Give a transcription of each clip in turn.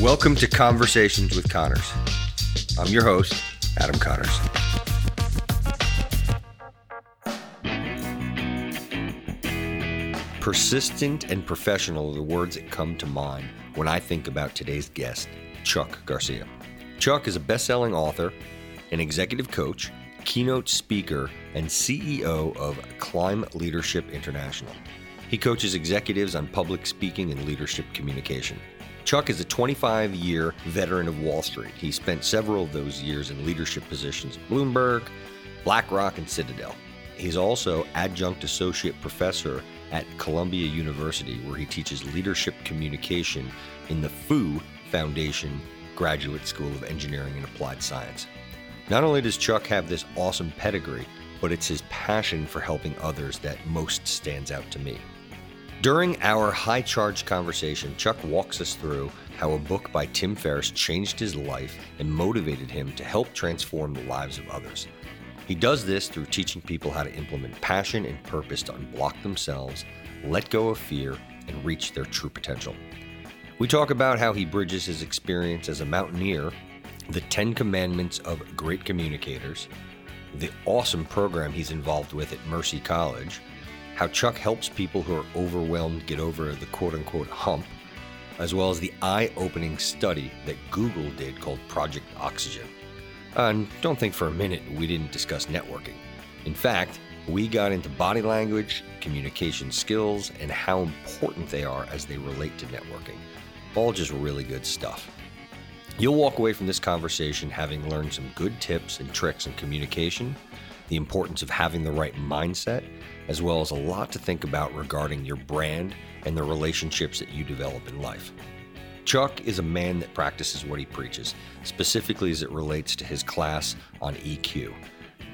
Welcome to Conversations with Connors. I'm your host, Adam Connors. Persistent and professional are the words that come to mind when I think about today's guest, Chuck Garcia. Chuck is a best selling author, an executive coach, keynote speaker, and CEO of Climb Leadership International. He coaches executives on public speaking and leadership communication. Chuck is a 25 year veteran of Wall Street. He spent several of those years in leadership positions at Bloomberg, BlackRock, and Citadel. He's also adjunct associate professor at Columbia University, where he teaches leadership communication in the Fu Foundation Graduate School of Engineering and Applied Science. Not only does Chuck have this awesome pedigree, but it's his passion for helping others that most stands out to me. During our high charge conversation, Chuck walks us through how a book by Tim Ferriss changed his life and motivated him to help transform the lives of others. He does this through teaching people how to implement passion and purpose to unblock themselves, let go of fear, and reach their true potential. We talk about how he bridges his experience as a mountaineer, the 10 commandments of great communicators, the awesome program he's involved with at Mercy College, how Chuck helps people who are overwhelmed get over the quote unquote hump, as well as the eye opening study that Google did called Project Oxygen. And don't think for a minute we didn't discuss networking. In fact, we got into body language, communication skills, and how important they are as they relate to networking. All just really good stuff. You'll walk away from this conversation having learned some good tips and tricks in communication, the importance of having the right mindset, as well as a lot to think about regarding your brand and the relationships that you develop in life. Chuck is a man that practices what he preaches, specifically as it relates to his class on EQ.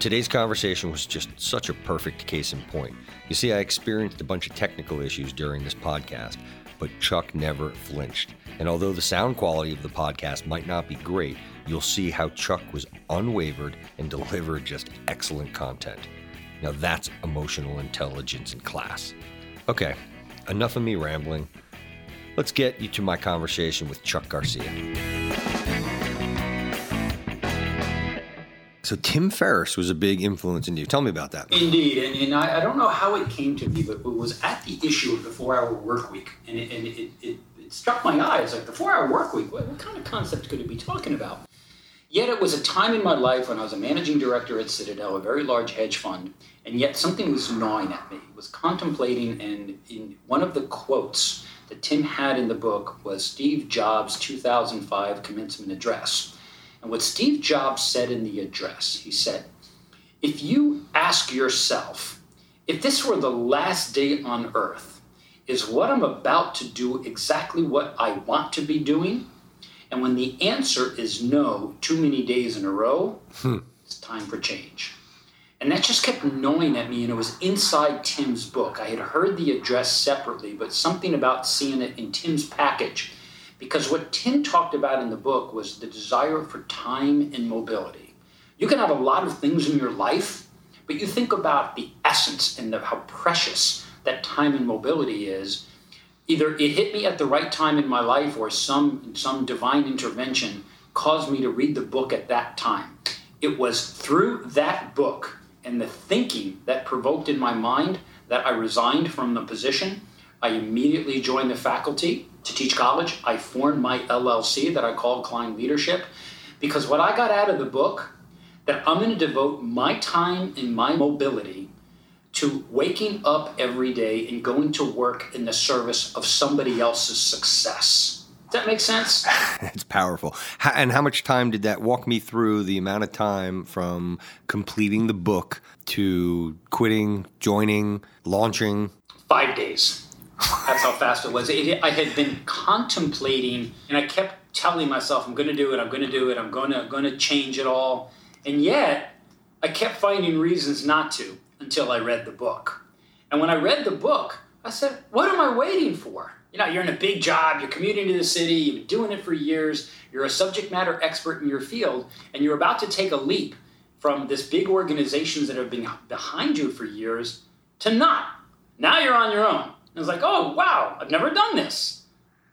Today's conversation was just such a perfect case in point. You see, I experienced a bunch of technical issues during this podcast, but Chuck never flinched. And although the sound quality of the podcast might not be great, you'll see how Chuck was unwavered and delivered just excellent content. Now that's emotional intelligence in class. Okay, enough of me rambling. Let's get you to my conversation with Chuck Garcia. So Tim Ferriss was a big influence in you. Tell me about that. Indeed, and, and I, I, don't know how it came to me, but it was at the issue of the four-hour work week, and it, and it, it, it struck my eyes like the four-hour work week. What, what kind of concept could it be talking about? Yet it was a time in my life when I was a managing director at Citadel, a very large hedge fund, and yet something was gnawing at me, was contemplating, and in one of the quotes that Tim had in the book was Steve Jobs' 2005 commencement address. And what Steve Jobs said in the address, he said, if you ask yourself, if this were the last day on earth, is what I'm about to do exactly what I want to be doing? And when the answer is no, too many days in a row, hmm. it's time for change. And that just kept gnawing at me, and it was inside Tim's book. I had heard the address separately, but something about seeing it in Tim's package. Because what Tim talked about in the book was the desire for time and mobility. You can have a lot of things in your life, but you think about the essence and the, how precious that time and mobility is either it hit me at the right time in my life or some some divine intervention caused me to read the book at that time. It was through that book and the thinking that provoked in my mind that i resigned from the position. I immediately joined the faculty to teach college. I formed my llc that i called climb leadership because what i got out of the book that i'm going to devote my time and my mobility to waking up every day and going to work in the service of somebody else's success. Does that make sense? it's powerful. And how much time did that walk me through the amount of time from completing the book to quitting, joining, launching? Five days. That's how fast it was. It, I had been contemplating, and I kept telling myself, "I'm going to do it. I'm going to do it. I'm going to going to change it all." And yet, I kept finding reasons not to until I read the book. And when I read the book, I said, What am I waiting for? You know, you're in a big job, you're commuting to the city, you've been doing it for years, you're a subject matter expert in your field, and you're about to take a leap from this big organizations that have been behind you for years to not. Now you're on your own. And it's like, oh, wow, I've never done this.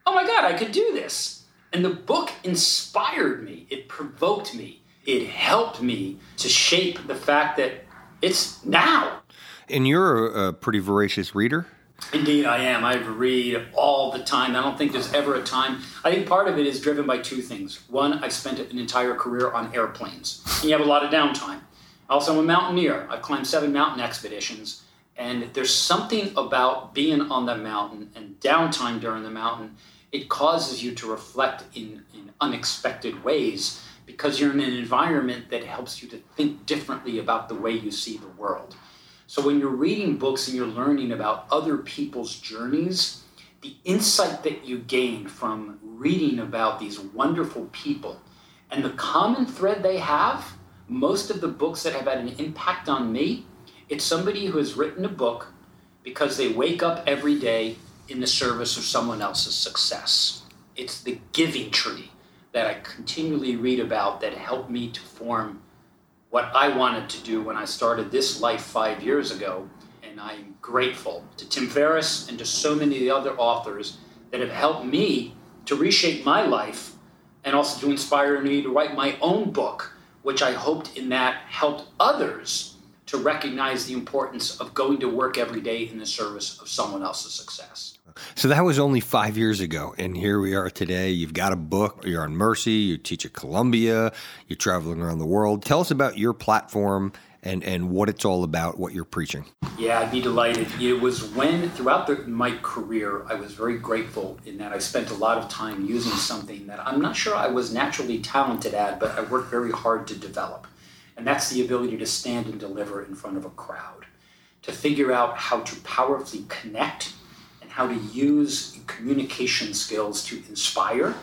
Oh my God, I could do this. And the book inspired me, it provoked me, it helped me to shape the fact that it's now. And you're a, pretty voracious reader? Indeed, I am. I read all the time. I don't think there's ever a time. I think part of it is driven by two things. One, I spent an entire career on airplanes, and you have a lot of downtime. Also, I'm a mountaineer. I've climbed seven mountain expeditions, and there's something about being on the mountain and downtime during the mountain. It causes you to reflect in, in unexpected ways because you're in an environment that helps you to think differently about the way you see the world. So when you're reading books and you're learning about other people's journeys, the insight that you gain from reading about these wonderful people and the common thread they have, most of the books that have had an impact on me, it's somebody who has written a book because they wake up every day in the service of someone else's success. It's the giving tree that I continually read about that helped me to form what I wanted to do when I started this life five years ago. And I'm grateful to Tim Ferriss and to so many of the other authors that have helped me to reshape my life and also to inspire me to write my own book, which I hoped in that helped others to recognize the importance of going to work every day in the service of someone else's success. So that was only five years ago. And here we are today. You've got a book, you're on Mercy, you teach at Columbia, you're traveling around the world. Tell us about your platform and, and what it's all about, what you're preaching. Yeah, I'd be delighted. It was when, throughout the, my career, I was very grateful in that I spent a lot of time using something that I'm not sure I was naturally talented at, but I worked very hard to develop. And that's the ability to stand and deliver in front of a crowd, to figure out how to powerfully connect how to use communication skills to inspire,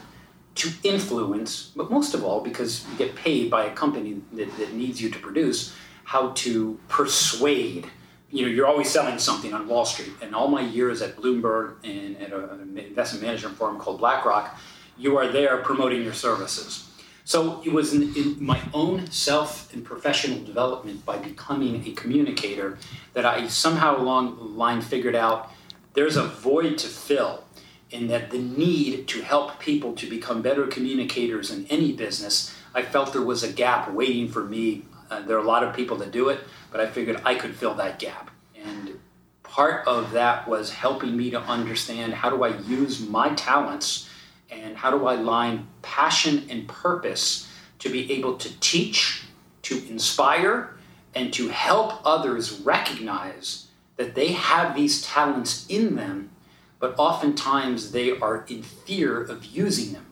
to influence, but most of all, because you get paid by a company that, that needs you to produce, how to persuade. You know, you're always selling something on Wall Street. And all my years at Bloomberg and at an investment management firm called BlackRock, you are there promoting your services. So it was in, in, my own self and professional development by becoming a communicator that I somehow along the line figured out there's a void to fill in that the need to help people to become better communicators in any business, I felt there was a gap waiting for me. Uh, there are a lot of people that do it, but I figured I could fill that gap. And part of that was helping me to understand how do I use my talents and how do I line passion and purpose to be able to teach, to inspire, and to help others recognize that they have these talents in them, but oftentimes they are in fear of using them.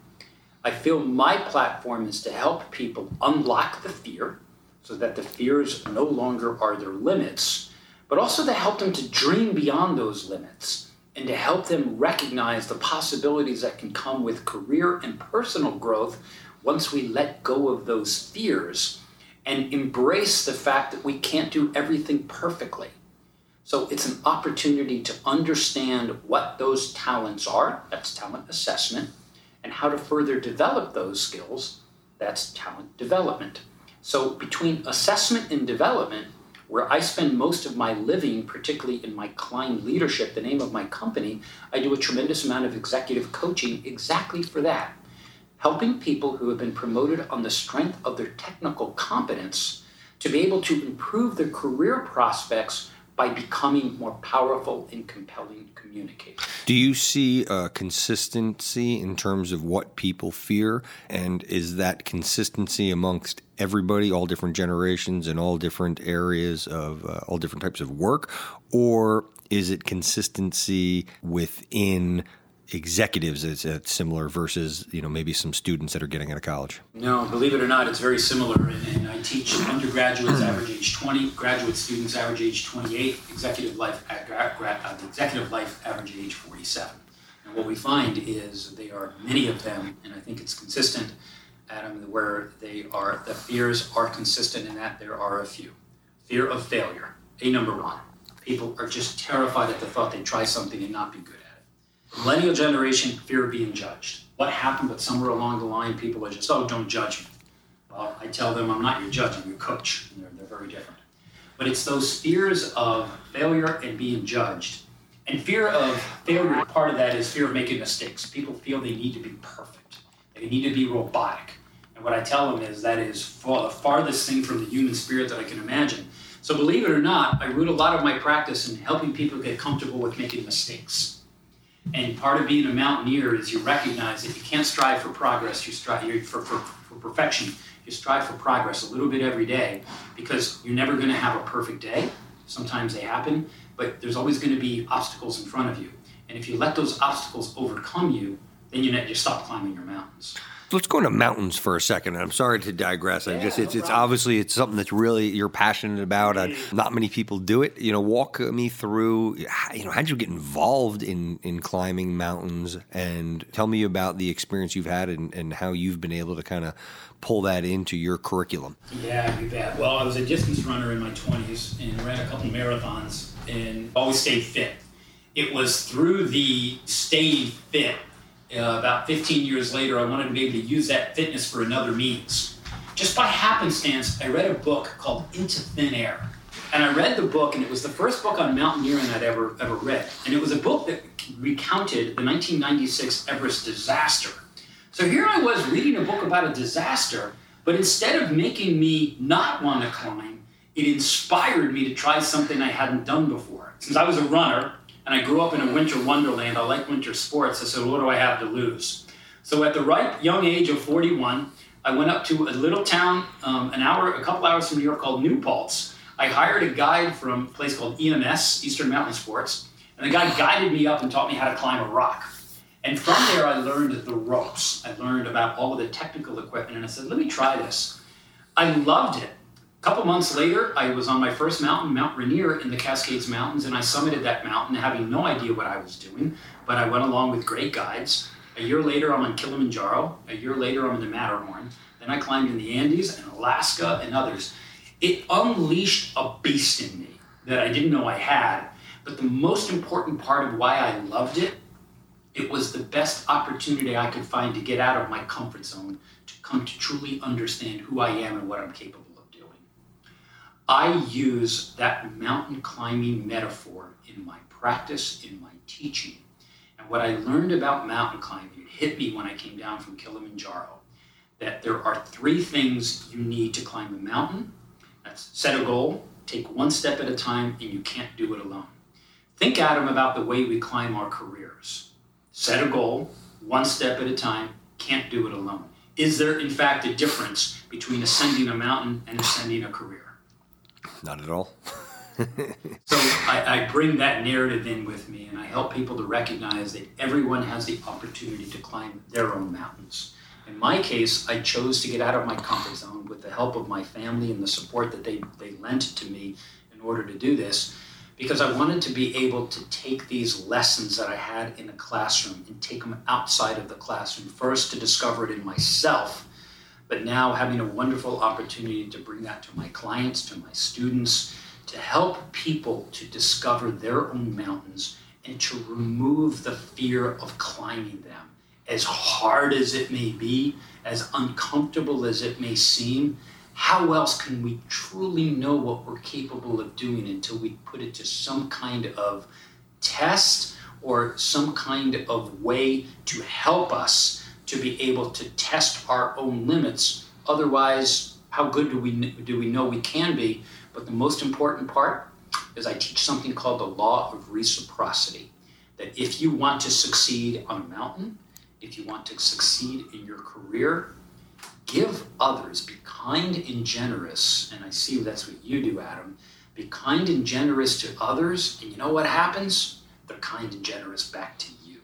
I feel my platform is to help people unlock the fear so that the fears no longer are their limits, but also to help them to dream beyond those limits and to help them recognize the possibilities that can come with career and personal growth once we let go of those fears and embrace the fact that we can't do everything perfectly. So it's an opportunity to understand what those talents are, that's talent assessment, and how to further develop those skills, that's talent development. So between assessment and development, where I spend most of my living, particularly in my Climb leadership, the name of my company, I do a tremendous amount of executive coaching exactly for that. Helping people who have been promoted on the strength of their technical competence to be able to improve their career prospects by becoming more powerful and compelling communicators. Do you see a consistency in terms of what people fear? And is that consistency amongst everybody, all different generations and all different areas of uh, all different types of work? Or is it consistency within executives is it similar versus you know maybe some students that are getting out of college no believe it or not it's very similar and, and i teach undergraduates average age 20 graduate students average age 28 executive life uh, executive life average age 47 and what we find is they are many of them and i think it's consistent adam where they are the fears are consistent in that there are a few fear of failure a number one people are just terrified at the thought they try something and not be good at it. Millennial generation, fear of being judged. What happened, but somewhere along the line, people are just, oh, don't judge me. I tell them, I'm not your judge, I'm your coach. They're, they're very different. But it's those fears of failure and being judged. And fear of failure, part of that is fear of making mistakes. People feel they need to be perfect. They need to be robotic. And what I tell them is that is far, the farthest thing from the human spirit that I can imagine. So believe it or not, I root a lot of my practice in helping people get comfortable with making mistakes. And part of being a mountaineer is you recognize that you can't strive for progress, you strive for, for, for perfection. You strive for progress a little bit every day because you're never going to have a perfect day. Sometimes they happen, but there's always going to be obstacles in front of you. And if you let those obstacles overcome you, then you, you stop climbing your mountains. Let's go into mountains for a second. I'm sorry to digress. I just it's no it's obviously it's something that's really you're passionate about. Uh, not many people do it. You know, walk me through. You know, how did you get involved in in climbing mountains? And tell me about the experience you've had and, and how you've been able to kind of pull that into your curriculum. Yeah, you bet. Well, I was a distance runner in my 20s and ran a couple marathons and always stayed fit. It was through the staying fit uh, about 15 years later, I wanted to be able to use that fitness for another means. Just by happenstance, I read a book called Into Thin Air. And I read the book, and it was the first book on mountaineering I'd ever, ever read. And it was a book that recounted the 1996 Everest disaster. So here I was reading a book about a disaster, but instead of making me not want to climb, it inspired me to try something I hadn't done before. Since I was a runner, and I grew up in a winter wonderland. I like winter sports. I said, what do I have to lose? So at the ripe young age of 41, I went up to a little town, um, an hour, a couple hours from New York, called New Paltz. I hired a guide from a place called EMS, Eastern Mountain Sports, and the guy guided me up and taught me how to climb a rock. And from there, I learned the ropes. I learned about all of the technical equipment, and I said, let me try this. I loved it A couple months later, I was on my first mountain, Mount Rainier in the Cascades Mountains, and I summited that mountain having no idea what I was doing, but I went along with great guides. A year later, I'm on Kilimanjaro. A year later, I'm in the Matterhorn. Then I climbed in the Andes and Alaska and others. It unleashed a beast in me that I didn't know I had. But the most important part of why I loved it, it was the best opportunity I could find to get out of my comfort zone, to come to truly understand who I am and what I'm capable of doing. I use that mountain climbing metaphor in my practice, in my teaching. And what I learned about mountain climbing, it hit me when I came down from Kilimanjaro, that there are three things you need to climb a mountain. That's set a goal, take one step at a time, and you can't do it alone. Think, Adam, about the way we climb our careers. Set a goal, one step at a time, can't do it alone. Is there, in fact, a difference between ascending a mountain and ascending a career? Not at all. so I, I, bring that narrative in with me and I help people to recognize that everyone has the opportunity to climb their own mountains. In my case, I chose to get out of my comfort zone with the help of my family and the support that they, they lent to me in order to do this because I wanted to be able to take these lessons that I had in the classroom and take them outside of the classroom. First, to discover it in myself but now having a wonderful opportunity to bring that to my clients, to my students, to help people to discover their own mountains and to remove the fear of climbing them. As hard as it may be, as uncomfortable as it may seem, how else can we truly know what we're capable of doing until we put it to some kind of test or some kind of way to help us to be able to test our own limits. Otherwise, how good do we do we know we can be? But the most important part is I teach something called the law of reciprocity. That if you want to succeed on a mountain, if you want to succeed in your career, give others, be kind and generous. And I see that's what you do, Adam. Be kind and generous to others, and you know what happens? They're kind and generous back to you.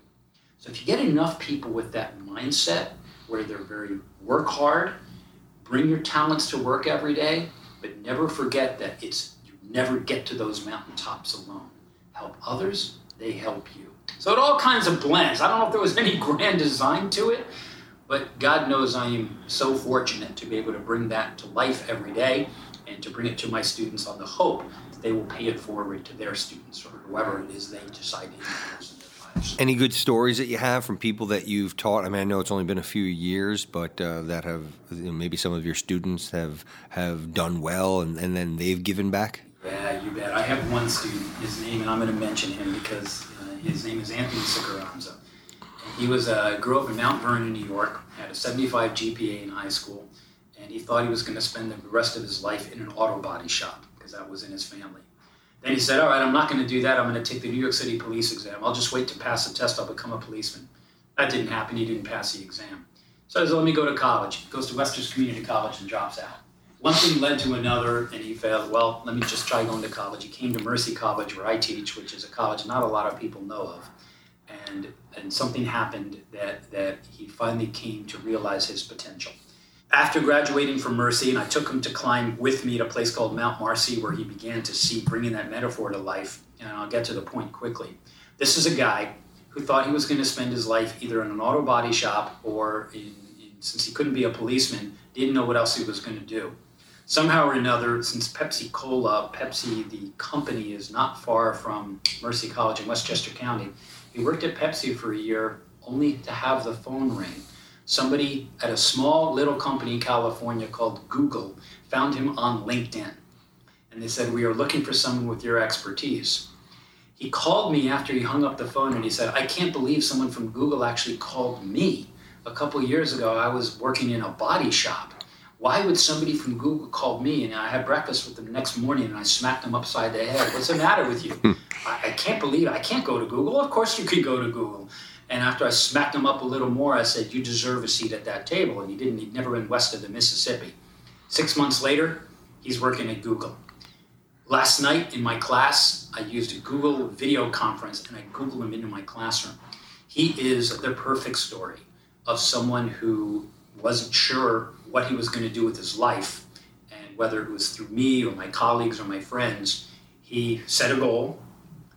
So if you get enough people with that mindset where they're very work hard, bring your talents to work every day, but never forget that it's you never get to those mountaintops alone. Help others, they help you. So it all kinds of blends. I don't know if there was any grand design to it, but God knows I am so fortunate to be able to bring that to life every day and to bring it to my students on the hope that they will pay it forward to their students or whoever it is they decide to influence. In their lives. Any good stories that you have from people that you've taught? I mean, I know it's only been a few years, but uh, that have you know, maybe some of your students have have done well, and, and then they've given back. Yeah, you bet. I have one student. His name, and I'm going to mention him because uh, his name is Anthony Sikaramza. He was uh, grew up in Mount Vernon, New York, had a 75 GPA in high school, and he thought he was going to spend the rest of his life in an auto body shop because that was in his family. Then he said, All right, I'm not going to do that. I'm going to take the New York City police exam. I'll just wait to pass the test. I'll become a policeman. That didn't happen. He didn't pass the exam. So he said, Let me go to college. He goes to Westchester Community College and drops out. One thing led to another, and he failed. Well, let me just try going to college. He came to Mercy College, where I teach, which is a college not a lot of people know of. And, and something happened that, that he finally came to realize his potential after graduating from Mercy, and I took him to climb with me at a place called Mount Marcy, where he began to see bringing that metaphor to life. And I'll get to the point quickly. This is a guy who thought he was going to spend his life either in an auto body shop or, in, in, since he couldn't be a policeman, didn't know what else he was going to do. Somehow or another, since Pepsi Cola, Pepsi, the company, is not far from Mercy College in Westchester County, he worked at Pepsi for a year only to have the phone ring somebody at a small little company in California called Google found him on LinkedIn. And they said, We are looking for someone with your expertise. He called me after he hung up the phone and he said, I can't believe someone from Google actually called me. A couple years ago, I was working in a body shop. Why would somebody from Google call me? And I had breakfast with them the next morning and I smacked them upside the head. What's the matter with you? Hmm. I, I can't believe it. I can't go to Google. Of course you could go to Google. And after I smacked him up a little more, I said, You deserve a seat at that table. And he didn't, he'd never been west of the Mississippi. Six months later, he's working at Google. Last night in my class, I used a Google video conference and I Googled him into my classroom. He is the perfect story of someone who wasn't sure what he was going to do with his life. And whether it was through me or my colleagues or my friends, he set a goal,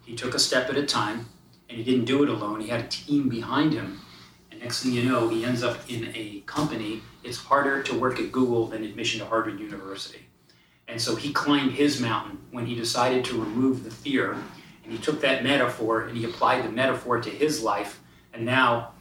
he took a step at a time, and he didn't do it alone. He had a team behind him. And next thing you know, he ends up in a company. It's harder to work at Google than admission to Harvard University. And so he climbed his mountain when he decided to remove the fear. And he took that metaphor and he applied the metaphor to his life. And now,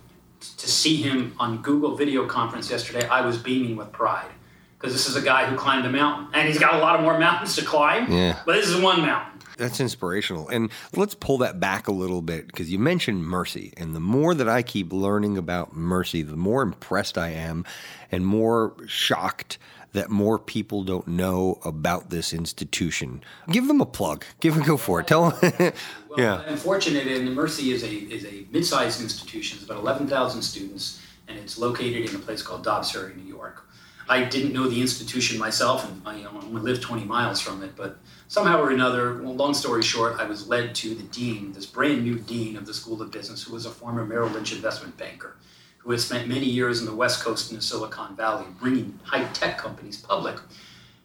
to see him on Google video conference yesterday, I was beaming with pride. Because this is a guy who climbed a mountain. And he's got a lot of more mountains to climb. Yeah. But this is one mountain. That's inspirational. And let's pull that back a little bit because you mentioned mercy. And the more that I keep learning about mercy, the more impressed I am and more shocked that more people don't know about this institution. Give them a plug. Give them go for it. Tell them. well, yeah. I'm fortunate, and Mercy is a is a mid-sized institution. It's about 11,000 students, and it's located in a place called Dobbs Ferry, New York. I didn't know the institution myself, and I, you know, only lived 20 miles from it, but somehow or another, well, long story short, I was led to the dean, this brand new dean of the School of Business, who was a former Merrill Lynch investment banker, who had spent many years in the West Coast in the Silicon Valley, bringing high tech companies public.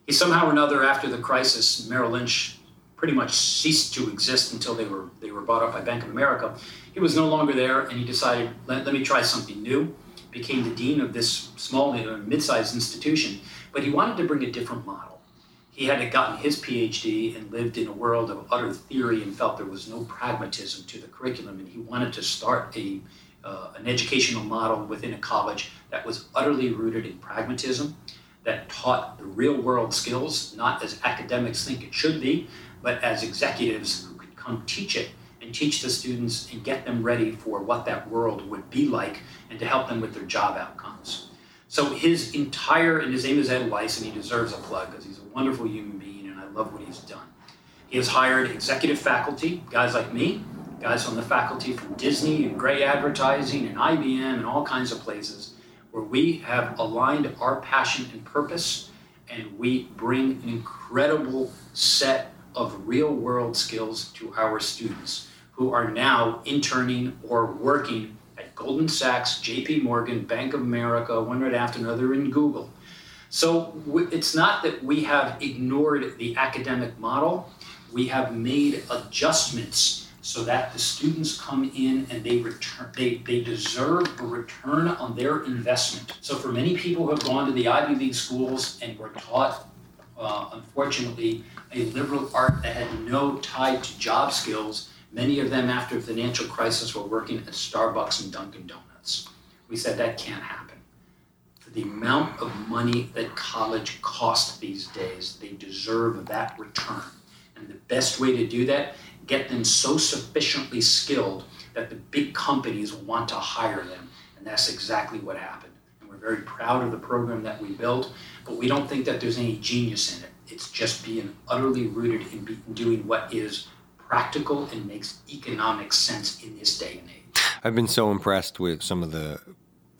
He somehow or another, after the crisis, Merrill Lynch pretty much ceased to exist until they were they were bought up by Bank of America. He was no longer there, and he decided, let, let me try something new. Became the dean of this small, uh, mid-sized institution, but he wanted to bring a different model he had gotten his PhD and lived in a world of utter theory and felt there was no pragmatism to the curriculum. And he wanted to start a, uh, an educational model within a college that was utterly rooted in pragmatism, that taught the real world skills, not as academics think it should be, but as executives who could come teach it and teach the students and get them ready for what that world would be like and to help them with their job outcomes. So his entire, and his name is Ed Weiss, and he deserves a plug because he's a wonderful human being, and I love what he's done. He has hired executive faculty, guys like me, guys on the faculty from Disney and Grey Advertising and IBM and all kinds of places, where we have aligned our passion and purpose, and we bring an incredible set of real world skills to our students who are now interning or working at Goldman Sachs, JP Morgan, Bank of America, one right after another, and Google. So it's not that we have ignored the academic model, we have made adjustments so that the students come in and they return they, they deserve a return on their investment. So for many people who have gone to the Ivy League schools and were taught uh, unfortunately a liberal art that had no tie to job skills, Many of them, after the financial crisis, were working at Starbucks and Dunkin' Donuts. We said that can't happen. For the amount of money that college costs these days, they deserve that return. And the best way to do that, get them so sufficiently skilled that the big companies want to hire them. And that's exactly what happened. And we're very proud of the program that we built, but we don't think that there's any genius in it. It's just being utterly rooted in, be, in doing what is practical and makes economic sense in this day and age. I've been so impressed with some of the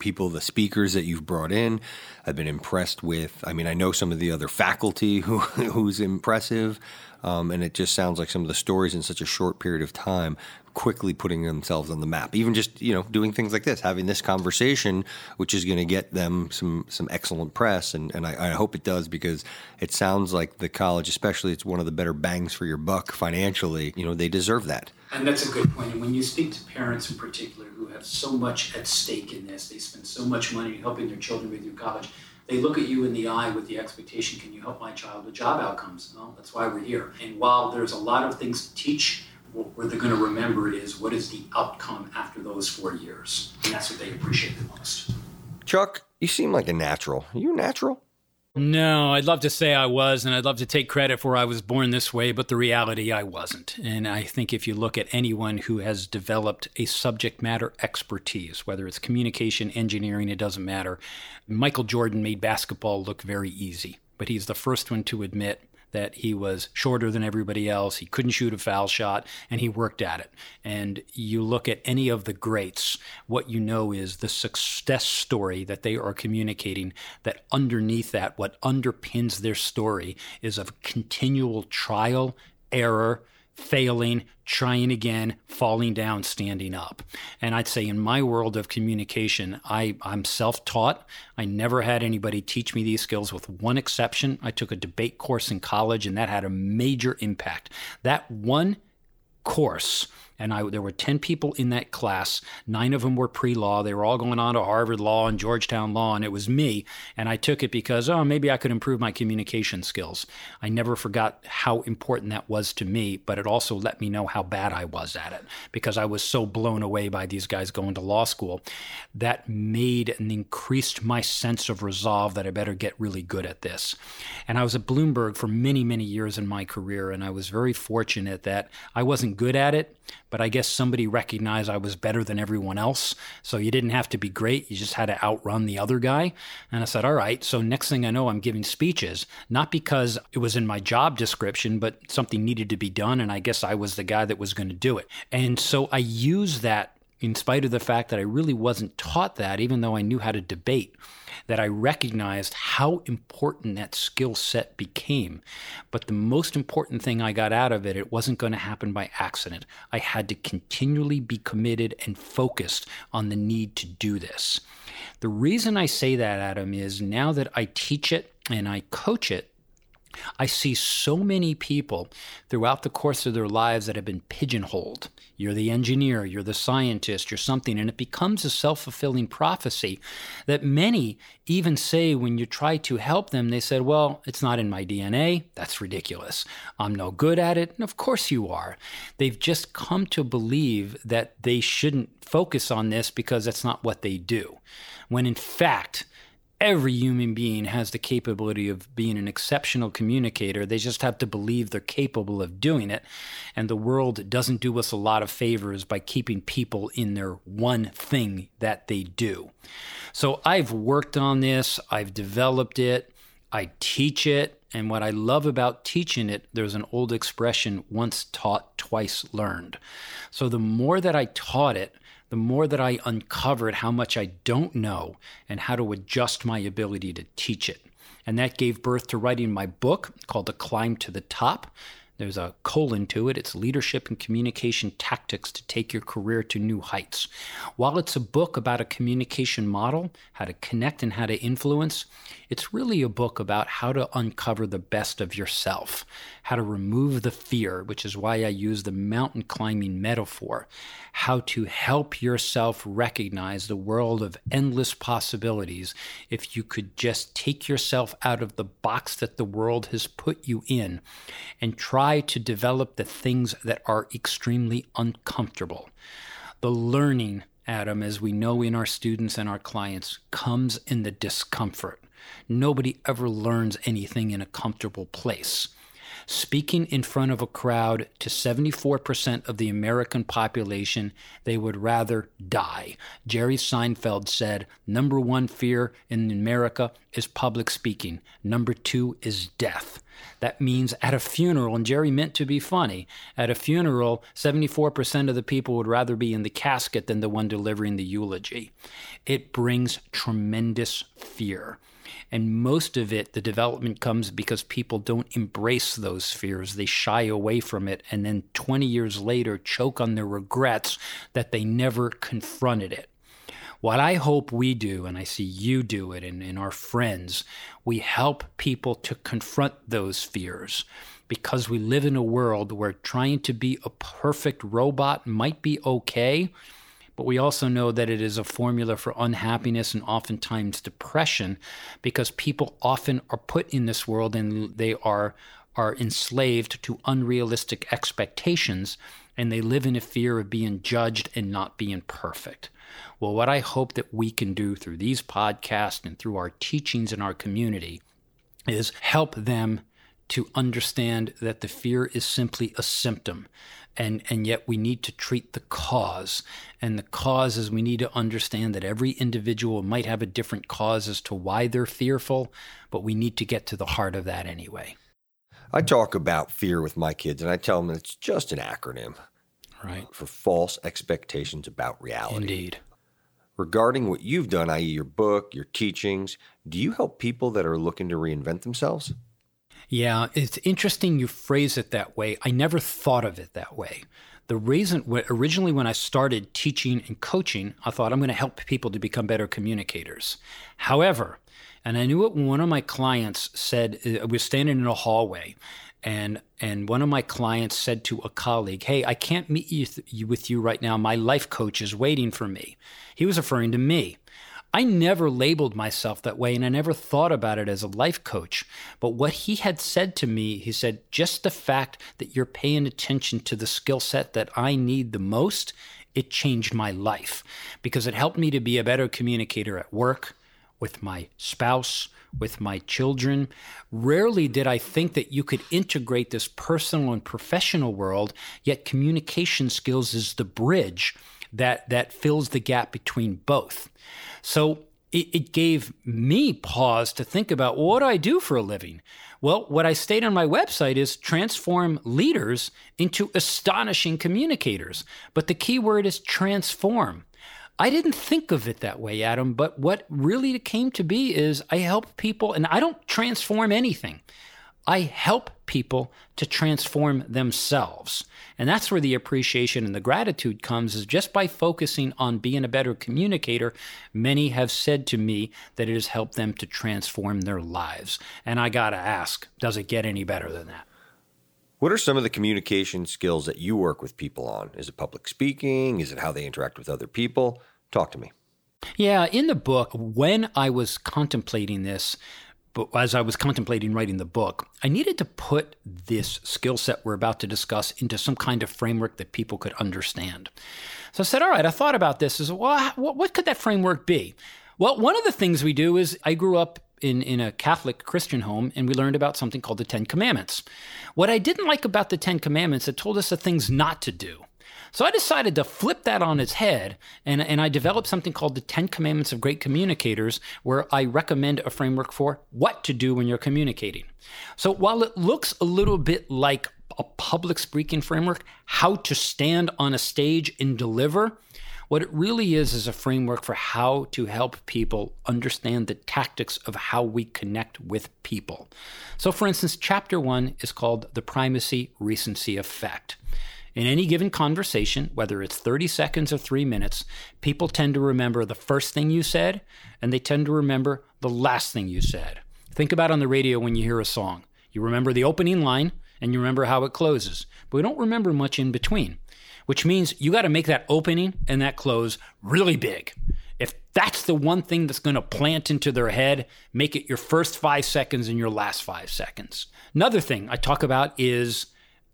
people, the speakers that you've brought in. I've been impressed with. I mean, I know some of the other faculty who who's impressive, um, and it just sounds like some of the stories in such a short period of time quickly putting themselves on the map. Even just you know doing things like this, having this conversation, which is going to get them some some excellent press, and and I, I, hope it does because it sounds like the college, especially, it's one of the better bangs for your buck financially. You know, they deserve that. And that's a good point. And when you speak to parents in particular who have so much at stake in this, they spend so much money helping their children with through college. They look at you in the eye with the expectation, can you help my child with job outcomes? Well, that's why we're here. And while there's a lot of things to teach what they're going to remember is what is the outcome after those four years. And that's what they appreciate the most. Chuck, you seem like a natural. Are you natural? No, I'd love to say I was, and I'd love to take credit for I was born this way, but the reality I wasn't. And I think if you look at anyone who has developed a subject matter expertise, whether it's communication, engineering, it doesn't matter. Michael Jordan made basketball look very easy, but he's the first one to admit that he was shorter than everybody else. He couldn't shoot a foul shot, and he worked at it. And you look at any of the greats, what you know is the success story that they are communicating, that underneath that, what underpins their story is of continual trial, error, failing, trying again, falling down, standing up. And I'd say in my world of communication, I, I'm self taught. I never had anybody teach me these skills, with one exception. I took a debate course in college, and that had a major impact. That one course and I, there were 10 people in that class. Nine of them were pre law. They were all going on to Harvard Law and Georgetown Law, and it was me. And I took it because, oh, maybe I could improve my communication skills. I never forgot how important that was to me, but it also let me know how bad I was at it because I was so blown away by these guys going to law school. That made and increased my sense of resolve that I better get really good at this. And I was at Bloomberg for many, many years in my career, and I was very fortunate that I wasn't good at it but I guess somebody recognized I was better than everyone else. So you didn't have to be great. You just had to outrun the other guy. And I said, all right. So next thing I know, I'm giving speeches, not because it was in my job description, but something needed to be done. And I guess I was the guy that was going to do it. And so I used that in spite of the fact that I really wasn't taught that, even though I knew how to debate that I recognized how important that skill set became. But the most important thing I got out of it, it wasn't going to happen by accident. I had to continually be committed and focused on the need to do this. The reason I say that, Adam, is now that I teach it and I coach it, I see so many people throughout the course of their lives that have been pigeonholed. You're the engineer, you're the scientist, you're something, and it becomes a self fulfilling prophecy that many even say when you try to help them, they said, Well, it's not in my DNA. That's ridiculous. I'm no good at it. And of course you are. They've just come to believe that they shouldn't focus on this because that's not what they do. When in fact, every human being has the capability of being an exceptional communicator. They just have to believe they're capable of doing it. And the world doesn't do us a lot of favors by keeping people in their one thing that they do. So I've worked on this, I've developed it, I teach it. And what I love about teaching it, there's an old expression once taught, twice learned. So the more that I taught it, the more that I uncovered how much I don't know and how to adjust my ability to teach it. And that gave birth to writing my book called The Climb to the Top there's a colon to it. It's leadership and communication tactics to take your career to new heights. While it's a book about a communication model, how to connect and how to influence, it's really a book about how to uncover the best of yourself, how to remove the fear, which is why I use the mountain climbing metaphor, how to help yourself recognize the world of endless possibilities if you could just take yourself out of the box that the world has put you in and try to develop the things that are extremely uncomfortable. The learning, Adam, as we know in our students and our clients, comes in the discomfort. Nobody ever learns anything in a comfortable place. Speaking in front of a crowd to 74% of the American population, they would rather die. Jerry Seinfeld said, Number one fear in America is public speaking, number two is death. That means at a funeral, and Jerry meant to be funny, at a funeral, 74% of the people would rather be in the casket than the one delivering the eulogy. It brings tremendous fear. And most of it, the development comes because people don't embrace those fears. They shy away from it and then 20 years later choke on their regrets that they never confronted it. What I hope we do, and I see you do it and, and our friends, we help people to confront those fears because we live in a world where trying to be a perfect robot might be okay but we also know that it is a formula for unhappiness and oftentimes depression because people often are put in this world and they are are enslaved to unrealistic expectations and they live in a fear of being judged and not being perfect. Well, what I hope that we can do through these podcasts and through our teachings in our community is help them to understand that the fear is simply a symptom and and yet we need to treat the cause. And the cause is we need to understand that every individual might have a different cause as to why they're fearful but we need to get to the heart of that anyway. I talk about fear with my kids and i tell them it's just an acronym right. for false expectations about reality. Indeed. Regarding what you've done i.e your book your teachings do you help people that are looking to reinvent themselves yeah, it's interesting you phrase it that way. I never thought of it that way. The reason, originally, when I started teaching and coaching, I thought I'm going to help people to become better communicators. However, and I knew it when one of my clients said, uh, was standing in a hallway, and and one of my clients said to a colleague, "Hey, I can't meet you with you right now. My life coach is waiting for me." He was referring to me. I never labeled myself that way and I never thought about it as a life coach. But what he had said to me, he said, just the fact that you're paying attention to the skill set that I need the most, it changed my life because it helped me to be a better communicator at work, with my spouse, with my children. Rarely did I think that you could integrate this personal and professional world, yet communication skills is the bridge that that fills the gap between both. So it, it gave me pause to think about well, what do I do for a living? Well, what I state on my website is transform leaders into astonishing communicators. But the key word is transform. I didn't think of it that way, Adam, but what really came to be is I help people, and I don't transform anything. I help people to transform themselves. And that's where the appreciation and the gratitude comes is just by focusing on being a better communicator, many have said to me that it has helped them to transform their lives. And I got to ask, does it get any better than that? What are some of the communication skills that you work with people on? Is it public speaking? Is it how they interact with other people? Talk to me. Yeah, in the book, when I was contemplating this, but as I was contemplating writing the book, I needed to put this skill set we're about to discuss into some kind of framework that people could understand. So I said, all right, I thought about this. Is well, what could that framework be? Well, one of the things we do is I grew up in, in a Catholic Christian home and we learned about something called the Ten Commandments. What I didn't like about the Ten Commandments, it told us the things not to do. So I decided to flip that on its head, and, and I developed something called the 10 Commandments of Great Communicators, where I recommend a framework for what to do when you're communicating. So while it looks a little bit like a public speaking framework, how to stand on a stage and deliver, what it really is is a framework for how to help people understand the tactics of how we connect with people. So, for instance, chapter one is called The Primacy Recency Effect. In any given conversation, whether it's 30 seconds or three minutes, people tend to remember the first thing you said and they tend to remember the last thing you said. Think about on the radio when you hear a song. You remember the opening line and you remember how it closes, but we don't remember much in between, which means you got to make that opening and that close really big. If that's the one thing that's going to plant into their head, make it your first five seconds and your last five seconds. Another thing I talk about is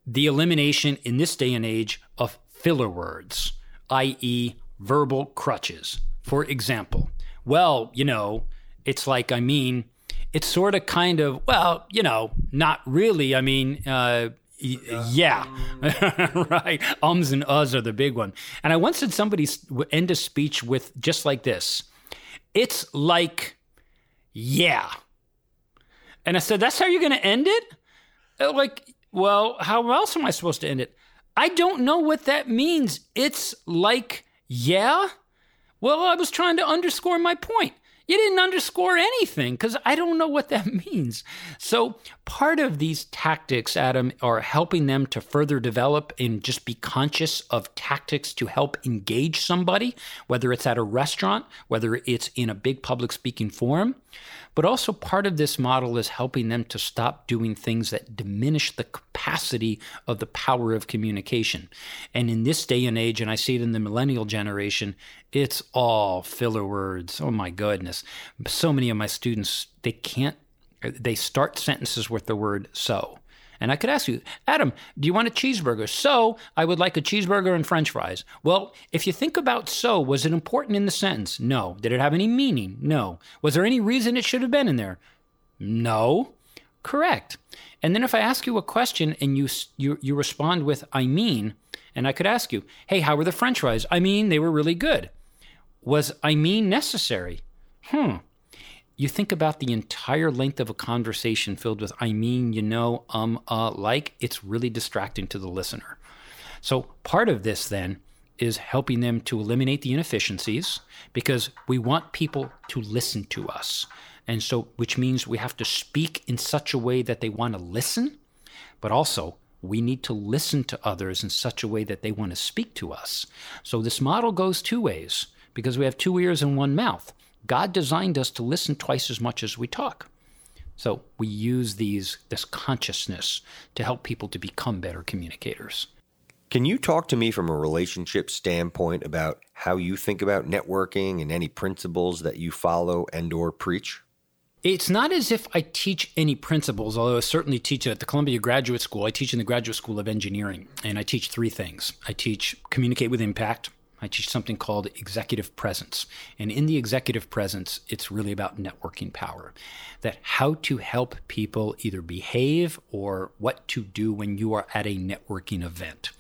the elimination in this day and age of filler words, i.e., verbal crutches. For example, well, you know, it's like, I mean, it's sort of kind of, well, you know, not really. I mean, uh, yeah, right. Ums and uhs are the big one. And I once had somebody end a speech with just like this It's like, yeah. And I said, That's how you're going to end it? Like, well, how else am I supposed to end it? I don't know what that means. It's like, yeah. Well, I was trying to underscore my point. You didn't underscore anything because I don't know what that means. So, part of these tactics, Adam, are helping them to further develop and just be conscious of tactics to help engage somebody, whether it's at a restaurant, whether it's in a big public speaking forum. But also, part of this model is helping them to stop doing things that diminish the capacity of the power of communication. And in this day and age, and I see it in the millennial generation, it's all filler words. Oh my goodness. So many of my students, they can't, they start sentences with the word so. And I could ask you, Adam, do you want a cheeseburger? So I would like a cheeseburger and french fries. Well, if you think about so, was it important in the sentence? No. Did it have any meaning? No. Was there any reason it should have been in there? No. Correct. And then if I ask you a question and you, you, you respond with, I mean, and I could ask you, hey, how were the french fries? I mean, they were really good. Was I mean necessary? Hmm you think about the entire length of a conversation filled with I mean, you know, um, uh, like, it's really distracting to the listener. So, part of this then is helping them to eliminate the inefficiencies because we want people to listen to us. And so, which means we have to speak in such a way that they want to listen, but also we need to listen to others in such a way that they want to speak to us. So, this model goes two ways because we have two ears and one mouth. God designed us to listen twice as much as we talk. So we use these this consciousness to help people to become better communicators. Can you talk to me from a relationship standpoint about how you think about networking and any principles that you follow and or preach? It's not as if I teach any principles, although I certainly teach it at the Columbia Graduate School. I teach in the Graduate School of Engineering, and I teach three things. I teach communicate with impact, I teach something called executive presence. And in the executive presence, it's really about networking power. That how to help people either behave or what to do when you are at a networking event.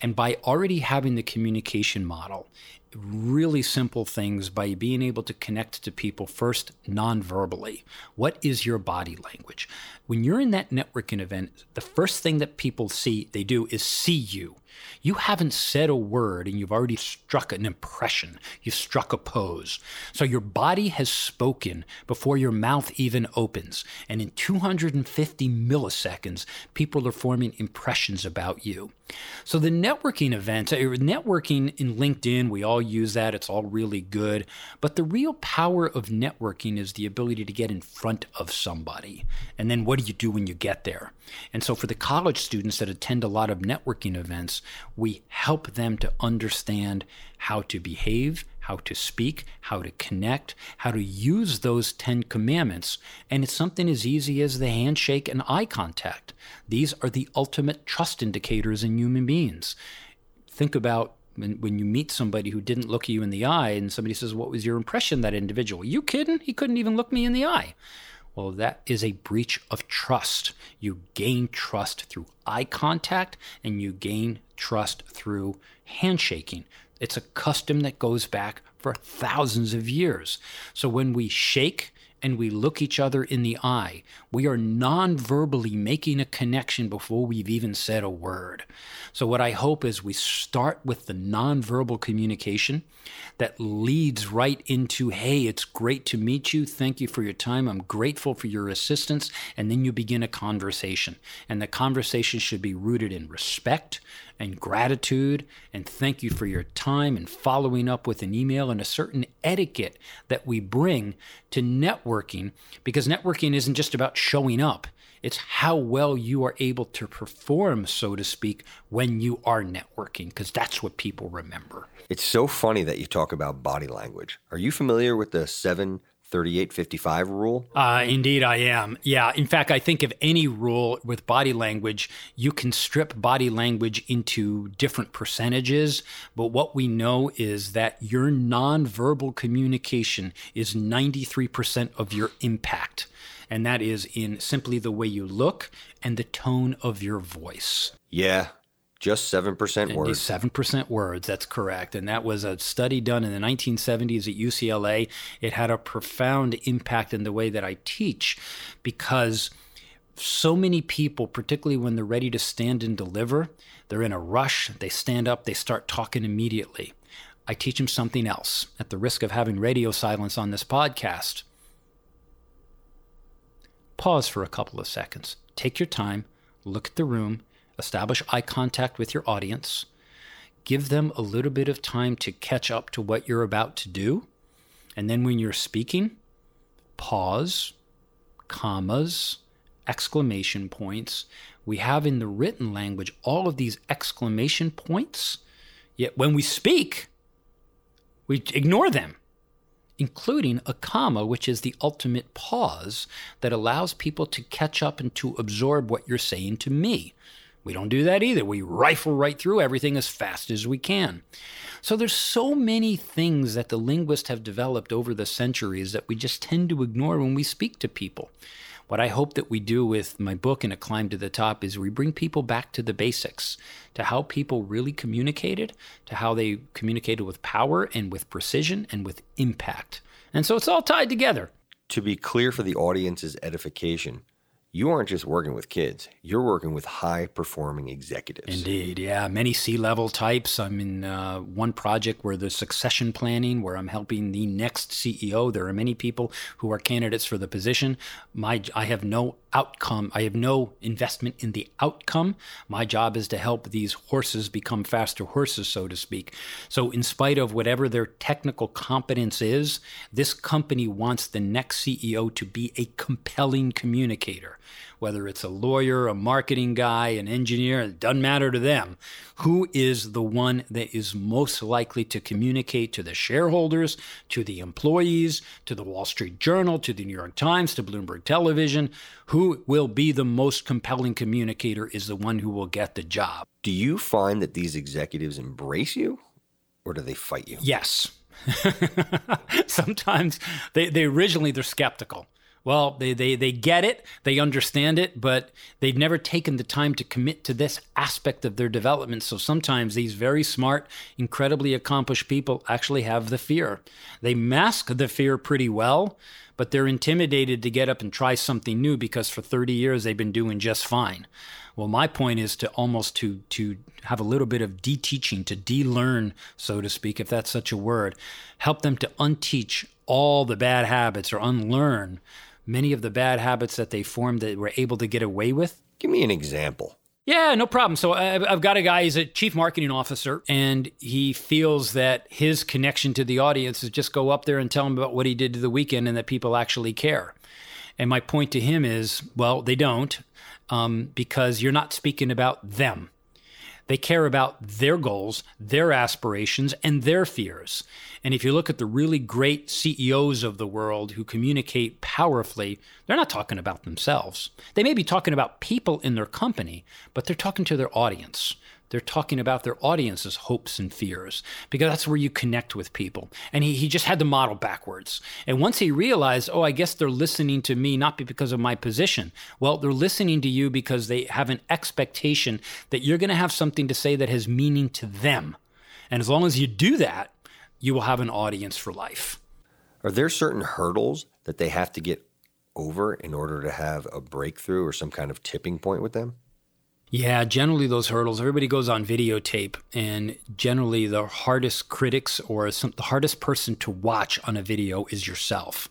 And by already having the communication model, really simple things by being able to connect to people first non-verbally. What is your body language? When you're in that networking event, the first thing that people see they do is see you. You haven't said a word and you've already struck an impression. You've struck a pose. So your body has spoken before your mouth even opens. And in 250 milliseconds, people are forming impressions about you. So the networking events, uh, networking in LinkedIn, we all use that. It's all really good. But the real power of networking is the ability to get in front of somebody. And then what do you do when you get there? And so for the college students that attend a lot of networking events, we help them to understand how to behave, how to speak, how to connect, how to use those 10 commandments. And it's something as easy as the handshake and eye contact. These are the ultimate trust indicators in human beings. Think about when, when you meet somebody who didn't look you in the eye and somebody says, What was your impression that individual? You kidding? He couldn't even look me in the eye. Well, that is a breach of trust. You gain trust through eye contact and you gain trust through handshaking. It's a custom that goes back for thousands of years. So when we shake and we look each other in the eye, we are non verbally making a connection before we've even said a word. So, what I hope is we start with the non-verbal communication that leads right into, hey, it's great to meet you. Thank you for your time. I'm grateful for your assistance. And then you begin a conversation. And the conversation should be rooted in respect and gratitude and thank you for your time and following up with an email and a certain etiquette that we bring to networking because networking isn't just about showing up. It's how well you are able to perform, so to speak, when you are networking, because that's what people remember. It's so funny that you talk about body language. Are you familiar with the seven 3855 rule? Uh, indeed, I am. Yeah. In fact, I think of any rule with body language, you can strip body language into different percentages. But what we know is that your nonverbal communication is 93% of your impact. And that is in simply the way you look and the tone of your voice. Yeah, just 7% words. 7% words, that's correct. And that was a study done in the 1970s at UCLA. It had a profound impact in the way that I teach because so many people, particularly when they're ready to stand and deliver, they're in a rush, they stand up, they start talking immediately. I teach them something else at the risk of having radio silence on this podcast. Pause for a couple of seconds. Take your time, look at the room, establish eye contact with your audience, give them a little bit of time to catch up to what you're about to do. And then when you're speaking, pause, commas, exclamation points. We have in the written language all of these exclamation points, yet when we speak, we ignore them, including a comma, which is the ultimate pause that allows people to catch up and to absorb what you're saying to me. We don't do that either. We rifle right through everything as fast as we can. So there's so many things that the linguists have developed over the centuries that we just tend to ignore when we speak to people. What I hope that we do with my book and a climb to the top is we bring people back to the basics, to how people really communicated, to how they communicated with power and with precision and with impact. And so it's all tied together. To be clear for the audience's edification, you aren't just working with kids, you're working with high performing executives. Indeed, yeah. Many C level types. I'm in uh, one project where there's succession planning, where I'm helping the next CEO. There are many people who are candidates for the position. My, I have no outcome. I have no investment in the outcome. My job is to help these horses become faster horses, so to speak. So, in spite of whatever their technical competence is, this company wants the next CEO to be a compelling communicator whether it's a lawyer, a marketing guy, an engineer, it doesn't matter to them. Who is the one that is most likely to communicate to the shareholders, to the employees, to the Wall Street Journal, to the New York Times, to Bloomberg Television? Who will be the most compelling communicator is the one who will get the job. Do you find that these executives embrace you or do they fight you? Yes. Sometimes they, they originally they're skeptical well, they, they, they get it, they understand it, but they've never taken the time to commit to this aspect of their development. So sometimes these very smart, incredibly accomplished people actually have the fear. They mask the fear pretty well, but they're intimidated to get up and try something new because for 30 years they've been doing just fine. Well, my point is to almost to to have a little bit of de-teaching, to de-learn, so to speak, if that's such a word, help them to unteach all the bad habits or unlearn many of the bad habits that they formed that were able to get away with. Give me an example. Yeah, no problem. So I've got a guy, he's a chief marketing officer, and he feels that his connection to the audience is just go up there and tell them about what he did to the weekend and that people actually care. And my point to him is, well, they don't, um, because you're not speaking about them. They care about their goals, their aspirations, and their fears. And if you look at the really great CEOs of the world who communicate powerfully, they're not talking about themselves. They may be talking about people in their company, but they're talking to their audience. They're talking about their audience's hopes and fears because that's where you connect with people. And he, he just had the model backwards. And once he realized, oh, I guess they're listening to me not because of my position. Well, they're listening to you because they have an expectation that you're going to have something to say that has meaning to them. And as long as you do that, you will have an audience for life. Are there certain hurdles that they have to get over in order to have a breakthrough or some kind of tipping point with them? Yeah, generally those hurdles, everybody goes on videotape, and generally the hardest critics or some, the hardest person to watch on a video is yourself.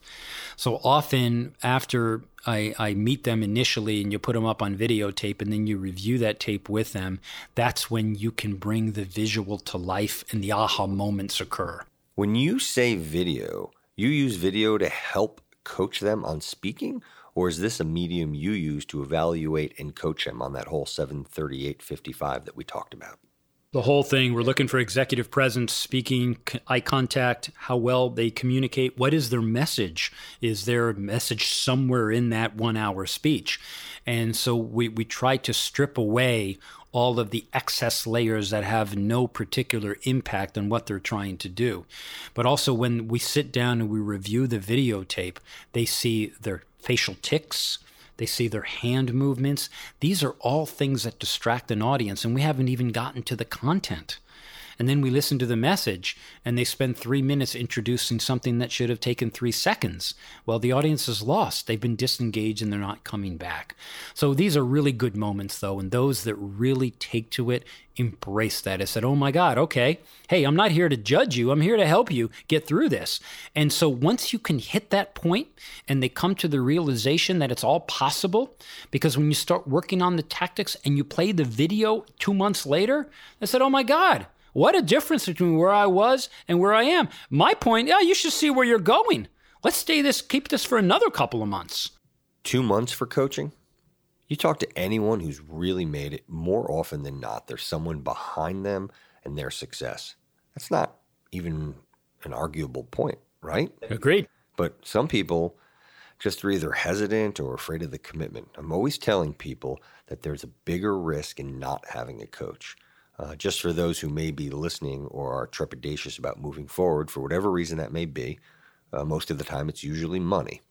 So often after I, I meet them initially and you put them up on videotape and then you review that tape with them, that's when you can bring the visual to life and the aha moments occur. When you say video, you use video to help coach them on speaking or is this a medium you use to evaluate and coach him on that whole 73855 that we talked about? the whole thing. We're looking for executive presence, speaking, eye contact, how well they communicate. What is their message? Is there a message somewhere in that one hour speech? And so we, we try to strip away all of the excess layers that have no particular impact on what they're trying to do. But also, when we sit down and we review the videotape, they see their facial tics, they see their hand movements. These are all things that distract an audience, and we haven't even gotten to the content. And then we listen to the message, and they spend three minutes introducing something that should have taken three seconds. Well, the audience is lost. They've been disengaged and they're not coming back. So these are really good moments, though. And those that really take to it embrace that. I said, oh my God, okay. Hey, I'm not here to judge you. I'm here to help you get through this. And so once you can hit that point and they come to the realization that it's all possible, because when you start working on the tactics and you play the video two months later, I said, oh my God, what a difference between where I was and where I am. My point, yeah, you should see where you're going. Let's stay this, keep this for another couple of months. Two months for coaching? You talk to anyone who's really made it, more often than not, there's someone behind them and their success. That's not even an arguable point, right? Agreed. But some people just are either hesitant or afraid of the commitment. I'm always telling people that there's a bigger risk in not having a coach. Uh, just for those who may be listening or are trepidatious about moving forward, for whatever reason that may be, uh, most of the time it's usually money.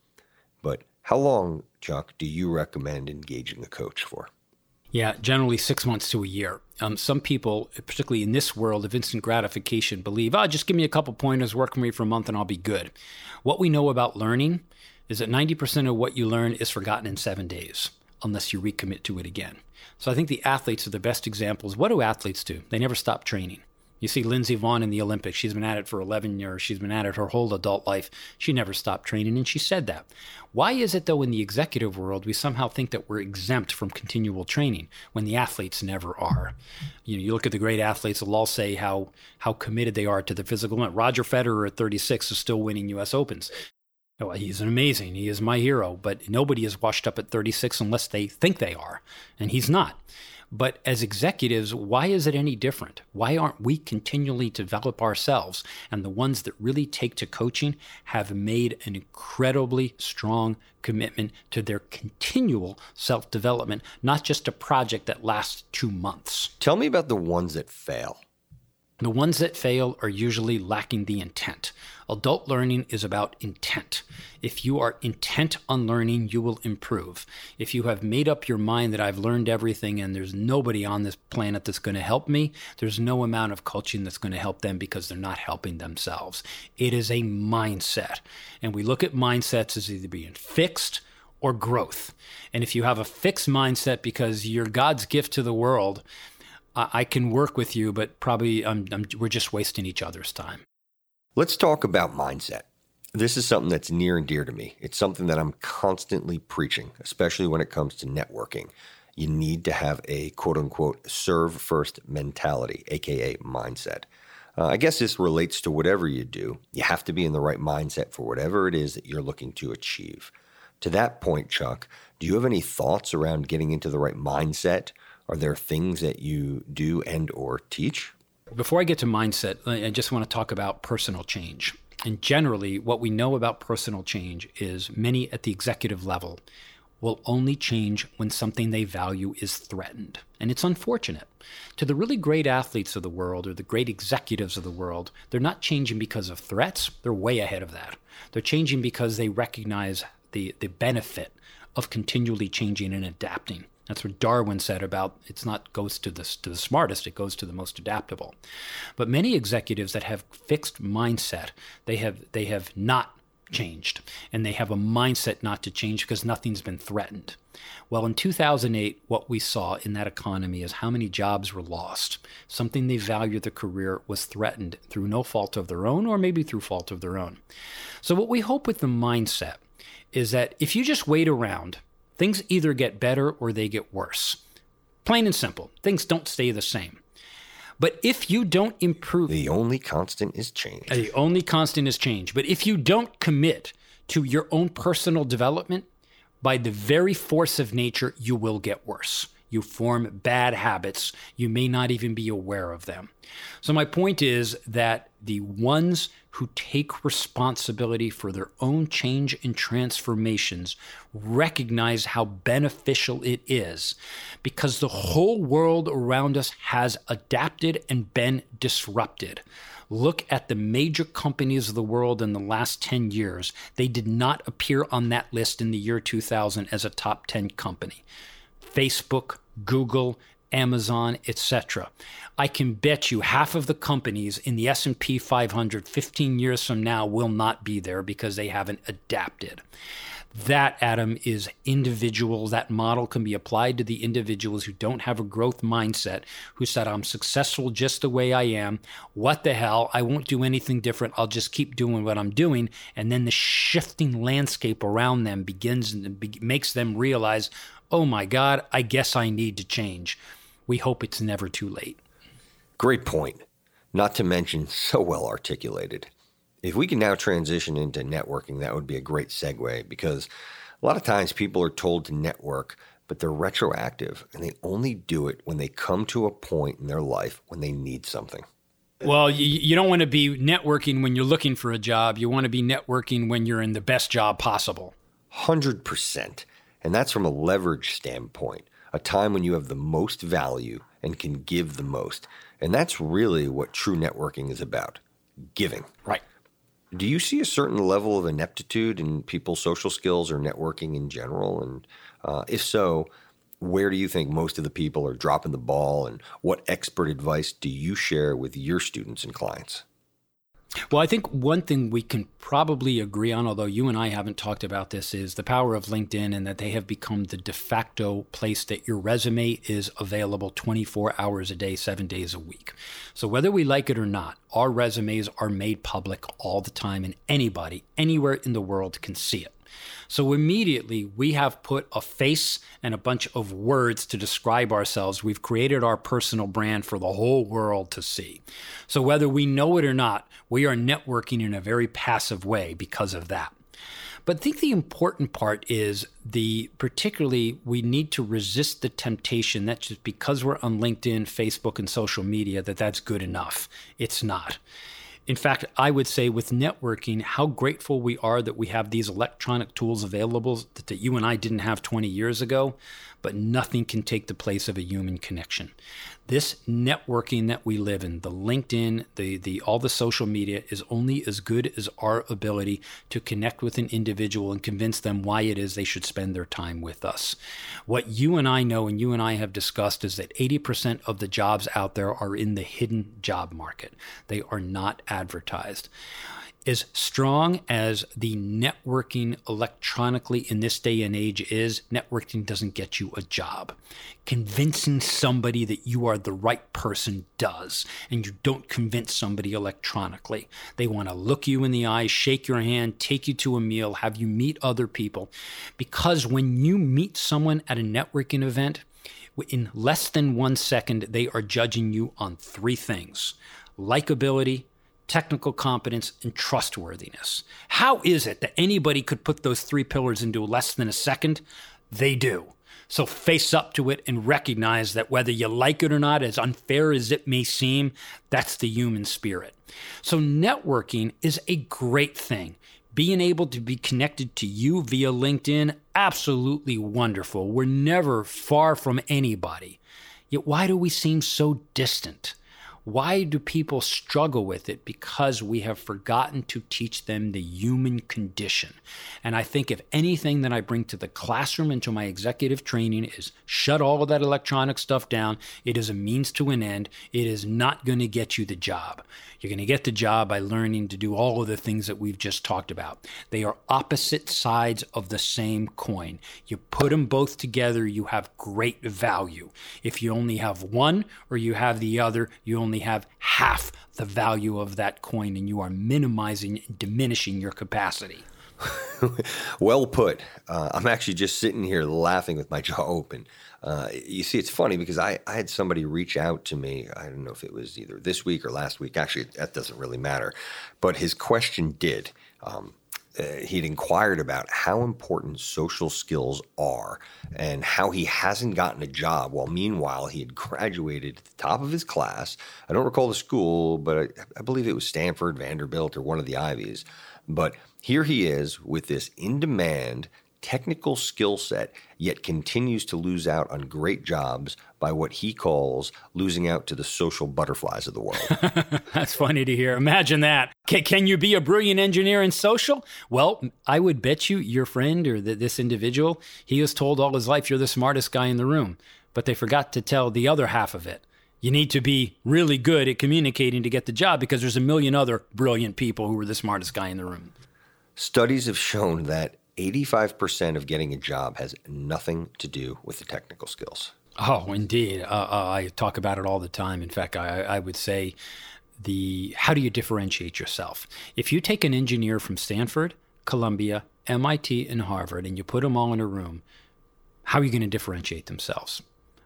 But how long, Chuck, do you recommend engaging a coach for? Yeah, generally six months to a year. Um, some people, particularly in this world of instant gratification, believe, oh, just give me a couple pointers, work for me for a month, and I'll be good. What we know about learning is that 90% of what you learn is forgotten in seven days unless you recommit to it again. So I think the athletes are the best examples. What do athletes do? They never stop training. You see Lindsey Vonn in the Olympics. She's been at it for 11 years. She's been at it her whole adult life. She never stopped training, and she said that. Why is it, though, in the executive world, we somehow think that we're exempt from continual training when the athletes never are? You know, you look at the great athletes, they'll all say how, how committed they are to the physical limit. Roger Federer at 36 is still winning U.S. Opens. Oh, he's amazing. He is my hero, but nobody is washed up at 36 unless they think they are, and he's not. But as executives, why is it any different? Why aren't we continually develop ourselves? And the ones that really take to coaching have made an incredibly strong commitment to their continual self development, not just a project that lasts two months. Tell me about the ones that fail. The ones that fail are usually lacking the intent. Adult learning is about intent. If you are intent on learning, you will improve. If you have made up your mind that I've learned everything and there's nobody on this planet that's going to help me, there's no amount of coaching that's going to help them because they're not helping themselves. It is a mindset. And we look at mindsets as either being fixed or growth. And if you have a fixed mindset because you're God's gift to the world, I can work with you, but probably I'm, I'm, we're just wasting each other's time. Let's talk about mindset. This is something that's near and dear to me. It's something that I'm constantly preaching, especially when it comes to networking. You need to have a quote unquote serve first mentality, AKA mindset. Uh, I guess this relates to whatever you do. You have to be in the right mindset for whatever it is that you're looking to achieve. To that point, Chuck, do you have any thoughts around getting into the right mindset are there things that you do and or teach? Before I get to mindset, I just want to talk about personal change. And generally, what we know about personal change is many at the executive level will only change when something they value is threatened. And it's unfortunate. To the really great athletes of the world or the great executives of the world, they're not changing because of threats. They're way ahead of that. They're changing because they recognize the, the benefit of continually changing and adapting. That's what Darwin said about it's not goes to the to the smartest, it goes to the most adaptable. But many executives that have fixed mindset, they have they have not changed and they have a mindset not to change because nothing's been threatened. Well, in 2008, what we saw in that economy is how many jobs were lost. Something they valued their career was threatened through no fault of their own or maybe through fault of their own. So, what we hope with the mindset is that if you just wait around Things either get better or they get worse. Plain and simple, things don't stay the same. But if you don't improve, the only constant is change. The only constant is change. But if you don't commit to your own personal development, by the very force of nature, you will get worse. you form bad habits. You may not even be aware of them. So, my point is that the ones who take responsibility for their own change and transformations recognize how beneficial it is because the whole world around us has adapted and been disrupted. Look at the major companies of the world in the last 10 years. They did not appear on that list in the year 2000 as a top 10 company. Facebook, Google, Amazon, etc. I can bet you half of the companies in the S&P 500 15 years from now will not be there because they haven't adapted. That, Adam, is individual. That model can be applied to the individuals who don't have a growth mindset, who said, I'm successful just the way I am. What the hell? I won't do anything different. I'll just keep doing what I'm doing. And then the shifting landscape around them begins and makes them realize, oh my God, I guess I need to change. We hope it's never too late. Great point. Not to mention, so well articulated. If we can now transition into networking, that would be a great segue because a lot of times people are told to network, but they're retroactive and they only do it when they come to a point in their life when they need something. Well, you, you don't want to be networking when you're looking for a job. You want to be networking when you're in the best job possible. 100%. And that's from a leverage standpoint, a time when you have the most value and can give the most. And that's really what true networking is about giving. Right. Do you see a certain level of ineptitude in people's social skills or networking in general? And uh, if so, where do you think most of the people are dropping the ball? And what expert advice do you share with your students and clients? Well, I think one thing we can probably agree on, although you and I haven't talked about this, is the power of LinkedIn and that they have become the de facto place that your resume is available 24 hours a day, seven days a week. So, whether we like it or not, our resumes are made public all the time, and anybody, anywhere in the world can see it. So immediately we have put a face and a bunch of words to describe ourselves. We've created our personal brand for the whole world to see. So whether we know it or not, we are networking in a very passive way because of that. But I think the important part is the particularly we need to resist the temptation that just because we're on LinkedIn, Facebook, and social media that that's good enough. It's not. In fact, I would say with networking, how grateful we are that we have these electronic tools available that, that you and I didn't have 20 years ago, but nothing can take the place of a human connection this networking that we live in, the LinkedIn, the the all the social media is only as good as our ability to connect with an individual and convince them why it is they should spend their time with us. What you and I know and you and I have discussed is that 80% of the jobs out there are in the hidden job market. They are not advertised as strong as the networking electronically in this day and age is, networking doesn't get you a job. Convincing somebody that you are the right person does, and you don't convince somebody electronically. They want to look you in the eye, shake your hand, take you to a meal, have you meet other people. Because when you meet someone at a networking event, in less than one second, they are judging you on three things likability, technical competence, and trustworthiness. How is it that anybody could put those three pillars into less than a second? They do. So face up to it and recognize that whether you like it or not, as unfair as it may seem, that's the human spirit. So networking is a great thing. Being able to be connected to you via LinkedIn, absolutely wonderful. We're never far from anybody. Yet why do we seem so distant? Why do people struggle with it? Because we have forgotten to teach them the human condition. And I think if anything that I bring to the classroom and to my executive training is shut all of that electronic stuff down, it is a means to an end. It is not going to get you the job. You're going to get the job by learning to do all of the things that we've just talked about. They are opposite sides of the same coin. You put them both together, you have great value. If you only have one or you have the other, you only have half the value of that coin and you are minimizing diminishing your capacity. well put. Uh, I'm actually just sitting here laughing with my jaw open. Uh, you see, it's funny because I, I had somebody reach out to me. I don't know if it was either this week or last week. Actually, that doesn't really matter. But his question did. Um, uh, he'd inquired about how important social skills are and how he hasn't gotten a job while meanwhile he had graduated at the top of his class. I don't recall the school, but I, I believe it was Stanford, Vanderbilt, or one of the Ivies. But here he is with this in demand technical skill set, yet continues to lose out on great jobs by what he calls losing out to the social butterflies of the world. That's funny to hear. Imagine that. Can, can you be a brilliant engineer in social? Well, I would bet you your friend or the, this individual, he was told all his life you're the smartest guy in the room, but they forgot to tell the other half of it. You need to be really good at communicating to get the job because there's a million other brilliant people who are the smartest guy in the room. Studies have shown that 85% of getting a job has nothing to do with the technical skills. Oh, indeed. Uh, uh, I talk about it all the time. In fact, I, I would say the how do you differentiate yourself? If you take an engineer from Stanford, Columbia, MIT, and Harvard, and you put them all in a room, how are you going to differentiate themselves?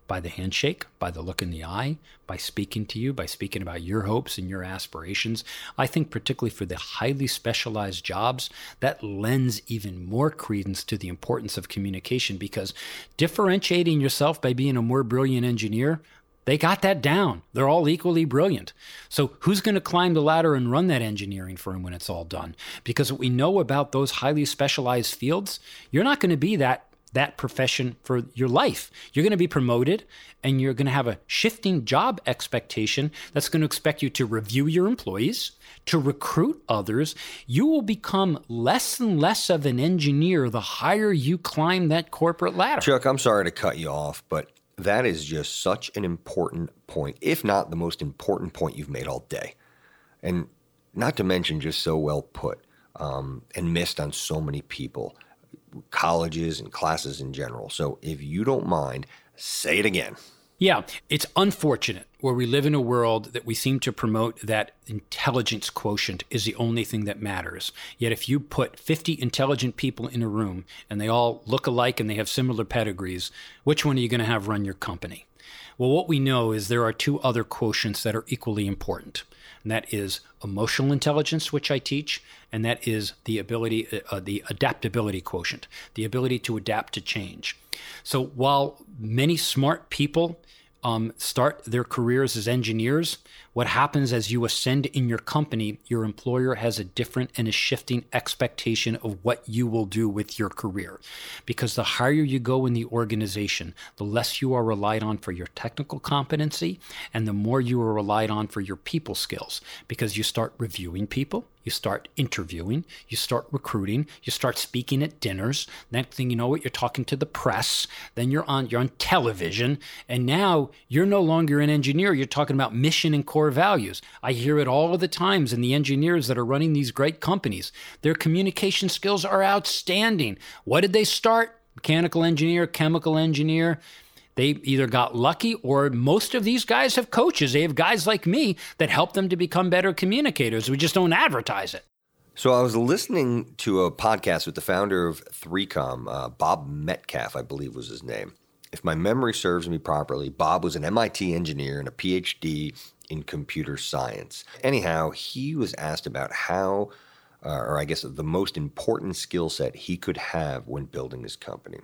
By the handshake, by the look in the eye, by speaking to you, by speaking about your hopes and your aspirations. I think, particularly for the highly specialized jobs, that lends even more credence to the importance of communication because differentiating yourself by being a more brilliant engineer. They got that down. They're all equally brilliant. So, who's going to climb the ladder and run that engineering firm when it's all done? Because what we know about those highly specialized fields, you're not going to be that that profession for your life. You're going to be promoted and you're going to have a shifting job expectation that's going to expect you to review your employees, to recruit others. You will become less and less of an engineer the higher you climb that corporate ladder. Chuck, I'm sorry to cut you off, but that is just such an important point, if not the most important point you've made all day. And not to mention, just so well put um, and missed on so many people colleges and classes in general. So if you don't mind, say it again. Yeah, it's unfortunate where we live in a world that we seem to promote that intelligence quotient is the only thing that matters. Yet if you put 50 intelligent people in a room and they all look alike and they have similar pedigrees, which one are you going to have run your company? Well, what we know is there are two other quotients that are equally important and that is emotional intelligence, which I teach, and that is the ability, uh, uh, the adaptability quotient, the ability to adapt to change. So while many smart people um, start their careers as engineers, what happens as you ascend in your company, your employer has a different and a shifting expectation of what you will do with your career. Because the higher you go in the organization, the less you are relied on for your technical competency and the more you are relied on for your people skills. Because you start reviewing people, you start interviewing, you start recruiting, you start speaking at dinners. Next thing you know, what you're talking to the press. Then you're on you're on television, and now you're no longer an engineer. You're talking about mission and core values. I hear it all of the times in the engineers that are running these great companies. Their communication skills are outstanding. What did they start? Mechanical engineer, chemical engineer they either got lucky or most of these guys have coaches. They have guys like me that help them to become better communicators. We just don't advertise it. So I was listening to a podcast with the founder of 3Com, uh, Bob Metcalfe, I believe was his name. If my memory serves me properly, Bob was an MIT engineer and a PhD in computer science. Anyhow, he was asked about how, uh, or I guess the most important skill set he could have when building his company.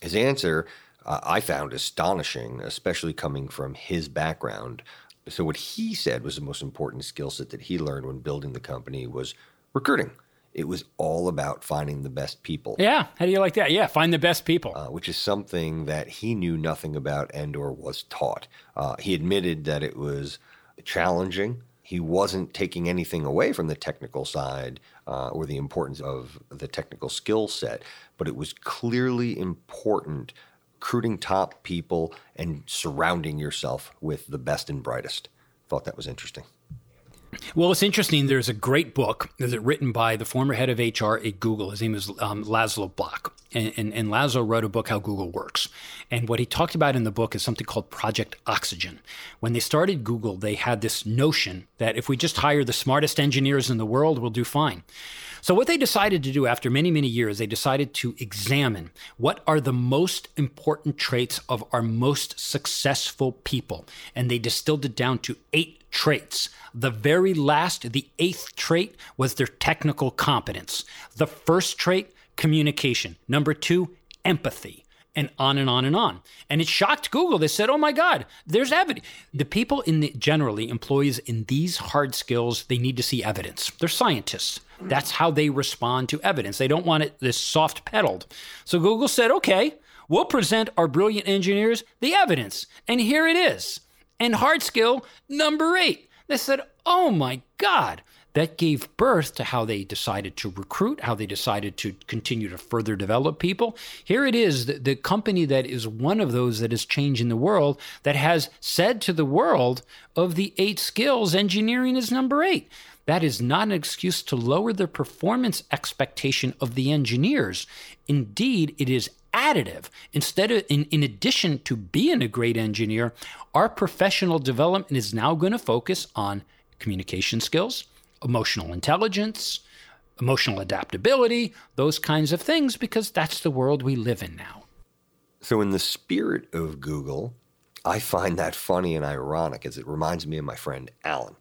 His answer uh, I found astonishing, especially coming from his background. So, what he said was the most important skill set that he learned when building the company was recruiting. It was all about finding the best people. Yeah, how do you like that? Yeah, find the best people, uh, which is something that he knew nothing about and/or was taught. Uh, he admitted that it was challenging. He wasn't taking anything away from the technical side uh, or the importance of the technical skill set, but it was clearly important recruiting top people and surrounding yourself with the best and brightest. Thought that was interesting. Well, it's interesting. There's a great book that's written by the former head of HR at Google. His name is um, Laszlo Bock. And, and, and Laszlo wrote a book, How Google Works. And what he talked about in the book is something called Project Oxygen. When they started Google, they had this notion that if we just hire the smartest engineers in the world, we'll do fine. So, what they decided to do after many, many years, they decided to examine what are the most important traits of our most successful people. And they distilled it down to eight traits. The very last, the eighth trait, was their technical competence. The first trait, communication. Number two, empathy and on and on and on. And it shocked Google. They said, "Oh my God, there's evidence." The people in the generally employees in these hard skills, they need to see evidence. They're scientists. That's how they respond to evidence. They don't want it this soft pedaled. So Google said, "Okay, we'll present our brilliant engineers the evidence, and here it is." And hard skill number eight. They said, "Oh my God." that gave birth to how they decided to recruit, how they decided to continue to further develop people. Here it is, the, the, company that is one of those that is changing the world, that has said to the world of the eight skills, engineering is number eight. That is not an excuse to lower the performance expectation of the engineers. Indeed, it is additive. Instead of, in, in addition to being a great engineer, our professional development is now going to focus on communication skills emotional intelligence, emotional adaptability, those kinds of things, because that's the world we live in now. So, in the spirit of Google, I find that funny and ironic as it reminds me of my friend Alan.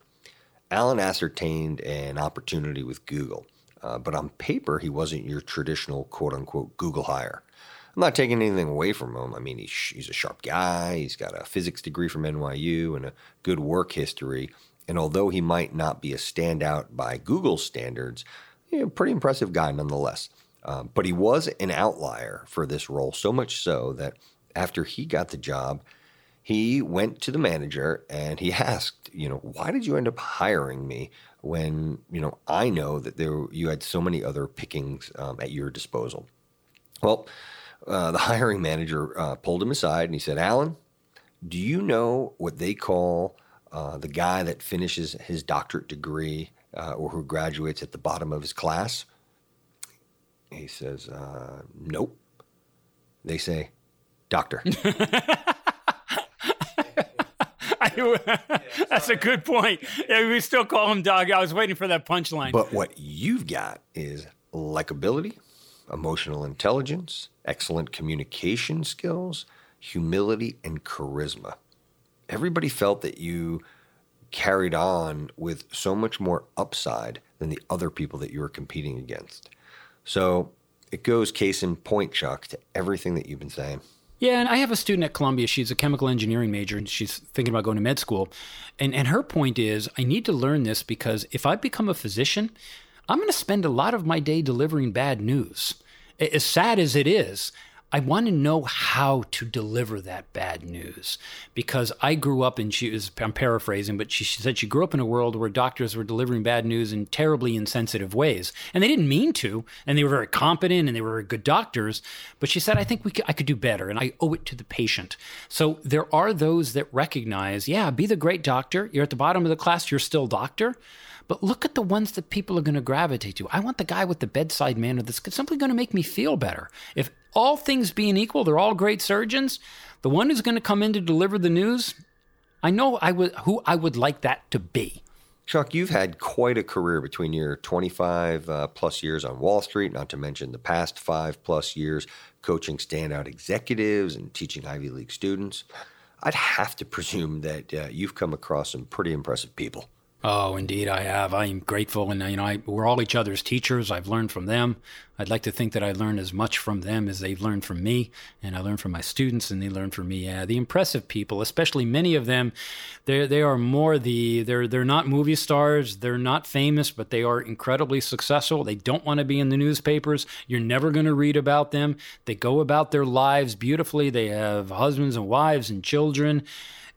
Alan ascertained an opportunity with Google, uh, but on paper, he wasn't your traditional quote unquote Google hire. I'm not taking anything away from him. I mean, he's, he's a sharp guy, he's got a physics degree from NYU and a good work history. And although he might not be a standout by Google standards, you know, pretty impressive guy nonetheless. Um, but he was an outlier for this role, so much so that after he got the job, he went to the manager and he asked, you know, why did you end up hiring me when, you know, I know that there you had so many other pickings um, at your disposal? Well, uh, the hiring manager uh, pulled him aside and he said, Alan, do you know what they call uh, the guy that finishes his doctorate degree uh, or who graduates at the bottom of his class? He says, uh, Nope. They say, Doctor. That's a good point. Yeah, we still call him Dog. I was waiting for that punchline. But what you've got is likability, emotional intelligence, excellent communication skills, humility, and charisma everybody felt that you carried on with so much more upside than the other people that you were competing against. So it goes case in point, Chuck, to everything that you've been saying. Yeah, and I have a student at Columbia. She's a chemical engineering major and she's thinking about going to med school. And and her point is I need to learn this because if I become a physician, I'm going to spend a lot of my day delivering bad news. As sad as it is, I want to know how to deliver that bad news because I grew up and she was, I'm paraphrasing, but she, she, said she grew up in a world where doctors were delivering bad news in terribly insensitive ways. And they didn't mean to, and they were very competent and they were good doctors. But she said, I think we could, I could do better and I owe it to the patient. So there are those that recognize, yeah, be the great doctor. You're at the bottom of the class, you're still doctor. But look at the ones that people are going to gravitate to. I want the guy with the bedside manner that's simply going to make me feel better. If all things being equal, they're all great surgeons. The one who's going to come in to deliver the news, I know I would who I would like that to be. Chuck, you've had quite a career between your 25 uh, plus years on Wall Street, not to mention the past five plus years coaching standout executives and teaching Ivy League students. I'd have to presume that uh, you've come across some pretty impressive people. Oh, indeed, I have. I am grateful, and you know, I, we're all each other's teachers. I've learned from them. I'd like to think that I learn as much from them as they've learned from me, and I learn from my students, and they learn from me. Yeah, the impressive people, especially many of them, they they are more the they're they're not movie stars. They're not famous, but they are incredibly successful. They don't want to be in the newspapers. You're never going to read about them. They go about their lives beautifully. They have husbands and wives and children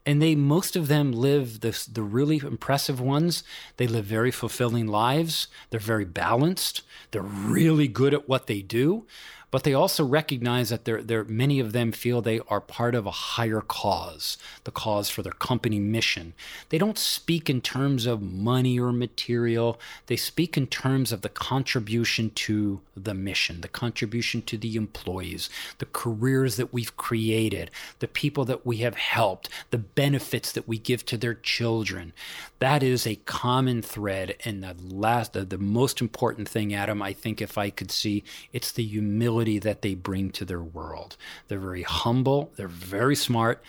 and they most of them live the the really impressive ones. They live very fulfilling lives. They're very balanced. They're really good at what they do but they also recognize that they're, many of them feel they are part of a higher cause, the cause for their company mission. They don't speak in terms of money or material, they speak in terms of the contribution to the mission, the contribution to the employees, the careers that we've created, the people that we have helped, the benefits that we give to their children. That is a common thread. And the last, the, the most important thing, Adam, I think if I could see, it's the humility that they bring to their world. They're very humble, they're very smart,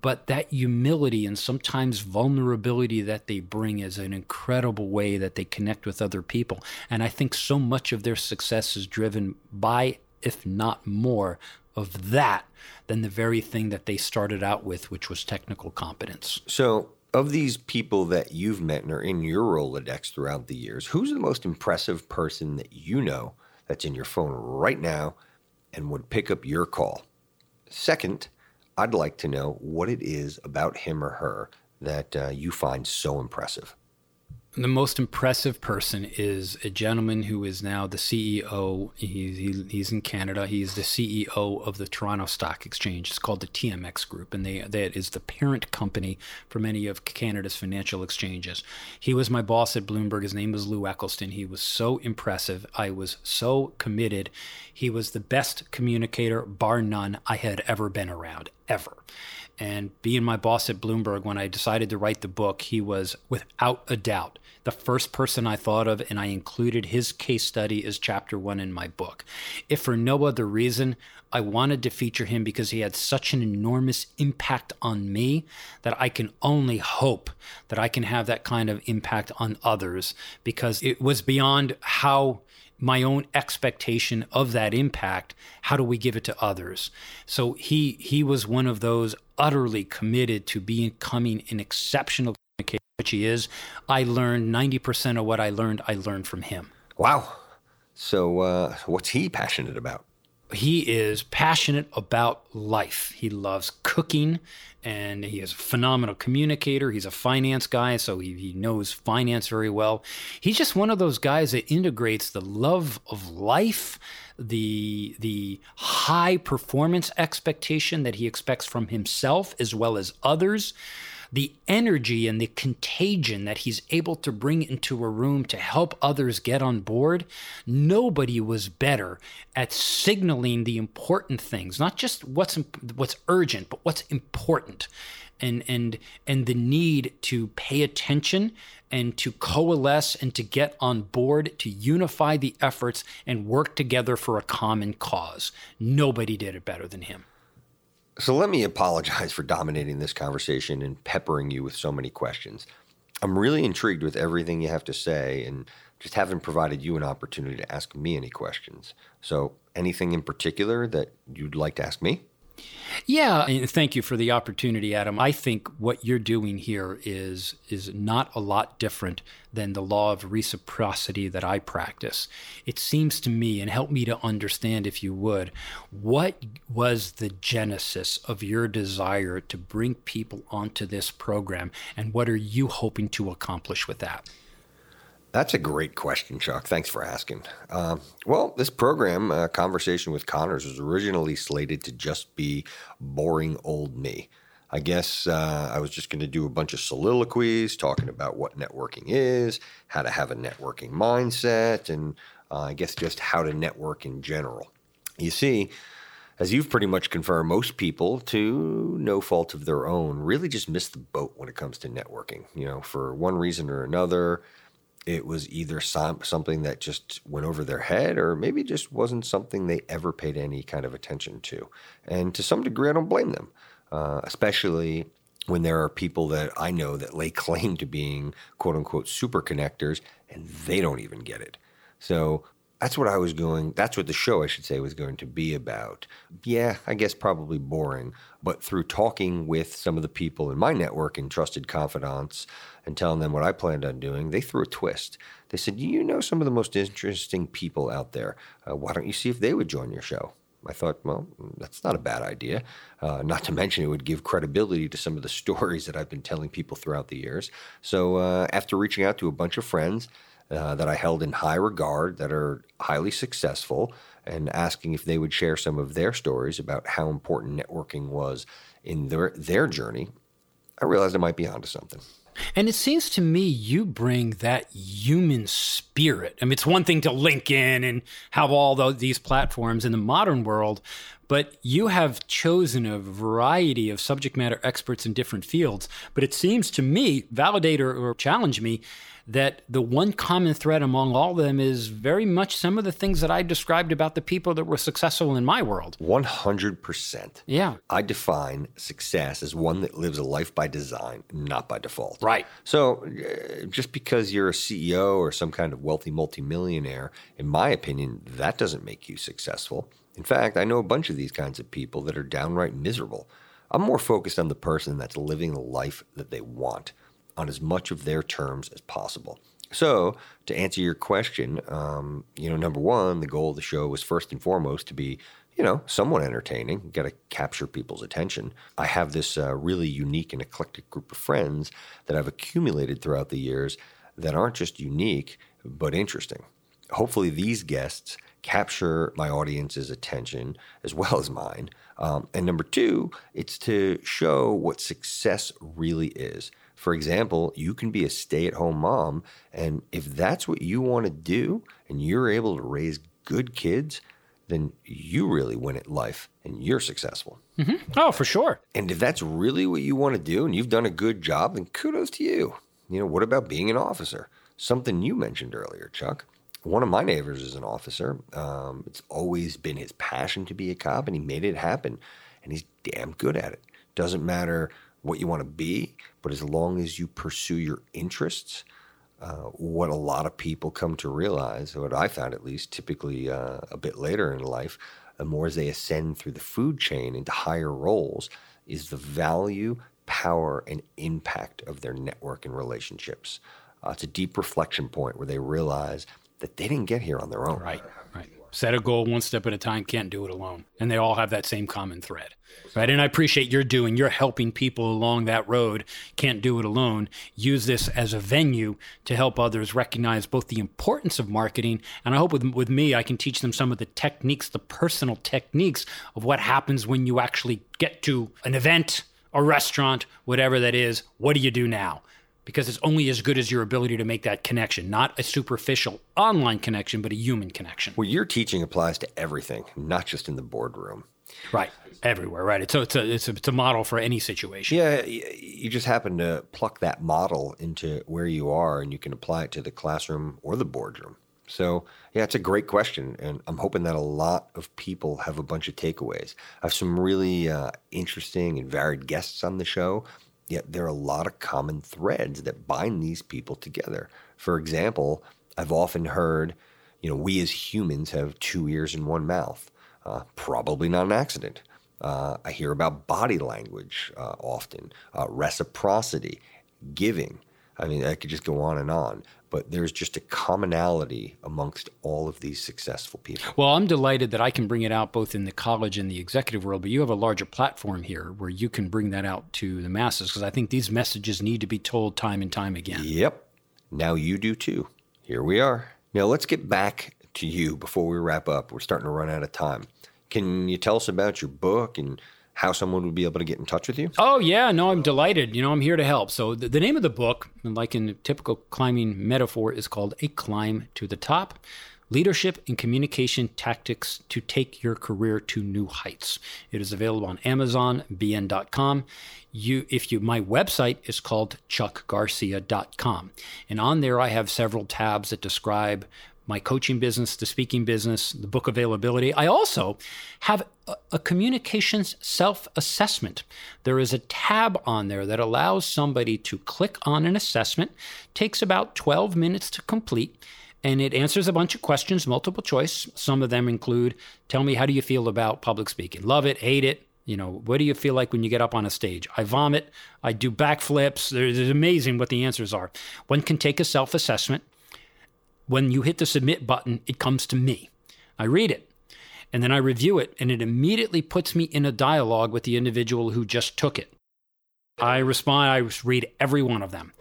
but that humility and sometimes vulnerability that they bring is an incredible way that they connect with other people. And I think so much of their success is driven by, if not more, of that than the very thing that they started out with, which was technical competence. So, of these people that you've met and are in your Rolodex throughout the years, who's the most impressive person that you know that's in your phone right now and would pick up your call? Second, I'd like to know what it is about him or her that uh, you find so impressive. The most impressive person is a gentleman who is now the CEO. He's, he, he's in Canada. He's the CEO of the Toronto Stock Exchange. It's called the TMX Group, and they, that is the parent company for many of Canada's financial exchanges. He was my boss at Bloomberg. His name was Lou Eccleston. He was so impressive. I was so committed. He was the best communicator, bar none, I had ever been around, ever. And being my boss at Bloomberg, when I decided to write the book, he was without a doubt the first person I thought of, and I included his case study as chapter one in my book. If for no other reason, I wanted to feature him because he had such an enormous impact on me that I can only hope that I can have that kind of impact on others because it was beyond how my own expectation of that impact how do we give it to others so he he was one of those utterly committed to becoming an exceptional communicator which he is i learned 90% of what i learned i learned from him wow so uh, what's he passionate about he is passionate about life. He loves cooking and he is a phenomenal communicator. He's a finance guy, so he, he knows finance very well. He's just one of those guys that integrates the love of life, the the high performance expectation that he expects from himself as well as others the energy and the contagion that he's able to bring into a room to help others get on board, nobody was better at signaling the important things, not just what's what's urgent, but what's important. And, and and the need to pay attention and to coalesce and to get on board to unify the efforts and work together for a common cause. Nobody did it better than him. So let me apologize for dominating this conversation and peppering you with so many questions. I'm really intrigued with everything you have to say and just haven't provided you an opportunity to ask me any questions. So, anything in particular that you'd like to ask me? Yeah, and thank you for the opportunity, Adam. I think what you're doing here is is not a lot different than the law of reciprocity that I practice. It seems to me, and help me to understand if you would, what was the genesis of your desire to bring people onto this program and what are you hoping to accomplish with that? That's a great question, Chuck. Thanks for asking. Uh, well, this program, uh, Conversation with Connors, was originally slated to just be boring old me. I guess uh, I was just going to do a bunch of soliloquies talking about what networking is, how to have a networking mindset, and uh, I guess just how to network in general. You see, as you've pretty much confirmed, most people, to no fault of their own, really just miss the boat when it comes to networking. You know, for one reason or another it was either some, something that just went over their head or maybe just wasn't something they ever paid any kind of attention to. And to some degree, I don't blame them, uh, especially when there are people that I know that lay claim to being quote unquote super connectors and they don't even get it. So that's what I was going, that's what the show, I should say, was going to be about. Yeah, I guess probably boring, but through talking with some of the people in my network and trusted confidants and telling them what I planned on doing, they threw a twist. They said, You know some of the most interesting people out there. Uh, why don't you see if they would join your show? I thought, well, that's not a bad idea. Uh, not to mention, it would give credibility to some of the stories that I've been telling people throughout the years. So, uh, after reaching out to a bunch of friends, uh, that I held in high regard that are highly successful and asking if they would share some of their stories about how important networking was in their, their journey, I realized I might be onto something. And it seems to me you bring that human spirit. I mean, it's one thing to link in and have all these platforms in the modern world, but you have chosen a variety of subject matter experts in different fields. But it seems to me, validate or, or challenge me, that the one common thread among all of them is very much some of the things that I described about the people that were successful in my world. 100%. Yeah. I define success as one that lives a life by design, not by default. Right. So uh, just because you're a CEO or some kind of wealthy multimillionaire, in my opinion, that doesn't make you successful. In fact, I know a bunch of these kinds of people that are downright miserable. I'm more focused on the person that's living the life that they want on as much of their terms as possible. So, to answer your question, um, you know, number one, the goal of the show was first and foremost to be, you know, somewhat entertaining. Got to capture people's attention. I have this uh, really unique and eclectic group of friends that I've accumulated throughout the years that aren't just unique, but interesting. Hopefully, these guests capture my audience's attention as well as mine. Um, and number two, it's to show what success really is. For example, you can be a stay at home mom, and if that's what you want to do and you're able to raise good kids, then you really win at life and you're successful. Mm-hmm. Oh, for sure. And if that's really what you want to do and you've done a good job, then kudos to you. You know, what about being an officer? Something you mentioned earlier, Chuck. One of my neighbors is an officer. Um, it's always been his passion to be a cop, and he made it happen. And he's damn good at it. Doesn't matter what you want to be, but as long as you pursue your interests, uh, what a lot of people come to realize, what I found at least, typically uh, a bit later in life, the more as they ascend through the food chain into higher roles, is the value, power, and impact of their network and relationships. Uh, it's a deep reflection point where they realize that they didn't get here on their own. Right, right. Set a goal one step at a time, can't do it alone. And they all have that same common thread. Right. And I appreciate you're doing, you're helping people along that road, can't do it alone. Use this as a venue to help others recognize both the importance of marketing. And I hope with, with me, I can teach them some of the techniques, the personal techniques of what happens when you actually get to an event, a restaurant, whatever that is. What do you do now? Because it's only as good as your ability to make that connection, not a superficial online connection, but a human connection. Well, your teaching applies to everything, not just in the boardroom. Right, everywhere. Right. So it's a it's a, it's a model for any situation. Yeah, you just happen to pluck that model into where you are, and you can apply it to the classroom or the boardroom. So, yeah, it's a great question. And I'm hoping that a lot of people have a bunch of takeaways. I have some really uh, interesting and varied guests on the show. Yet there are a lot of common threads that bind these people together. For example, I've often heard, you know, we as humans have two ears and one mouth. Uh, probably not an accident. Uh, I hear about body language uh, often, uh, reciprocity, giving. I mean, I could just go on and on but there's just a commonality amongst all of these successful people. Well, I'm delighted that I can bring it out both in the college and the executive world, but you have a larger platform here where you can bring that out to the masses because I think these messages need to be told time and time again. Yep. Now you do too. Here we are. Now let's get back to you before we wrap up. We're starting to run out of time. Can you tell us about your book and how someone would be able to get in touch with you? Oh, yeah. No, I'm delighted. You know, I'm here to help. So, the, the name of the book, like in typical climbing metaphor, is called A Climb to the Top Leadership and Communication Tactics to Take Your Career to New Heights. It is available on Amazon, bn.com. You, if you, my website is called chuckgarcia.com. And on there, I have several tabs that describe my coaching business, the speaking business, the book availability. I also have a, communications self assessment. There is a tab on there that allows somebody to click on an assessment, takes about 12 minutes to complete. And it answers a bunch of questions, multiple choice. Some of them include Tell me, how do you feel about public speaking? Love it, hate it, you know, what do you feel like when you get up on a stage? I vomit. I do backflips. It's amazing what the answers are. One can take a self assessment when you hit the submit button, it comes to me. I read it and then I review it, and it immediately puts me in a dialogue with the individual who just took it. I respond, I read every one of them.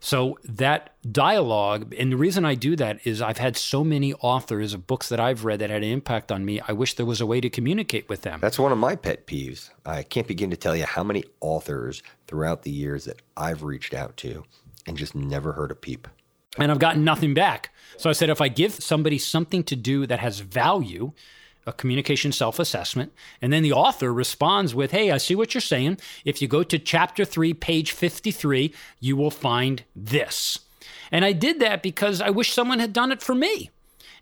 So that dialogue, and the reason I do that is I've had so many authors of books that I've read that had an impact on me. I wish there was a way to communicate with them. That's one of my pet peeves. I can't begin to tell you how many authors throughout the years that I've reached out to and just never heard a peep and I've gotten nothing back. So I said, if I give somebody something to do that has value, a communication self assessment. And then the author responds with, Hey, I see what you're saying. If you go to chapter three, page 53, you will find this. And I did that because I wish someone had done it for me.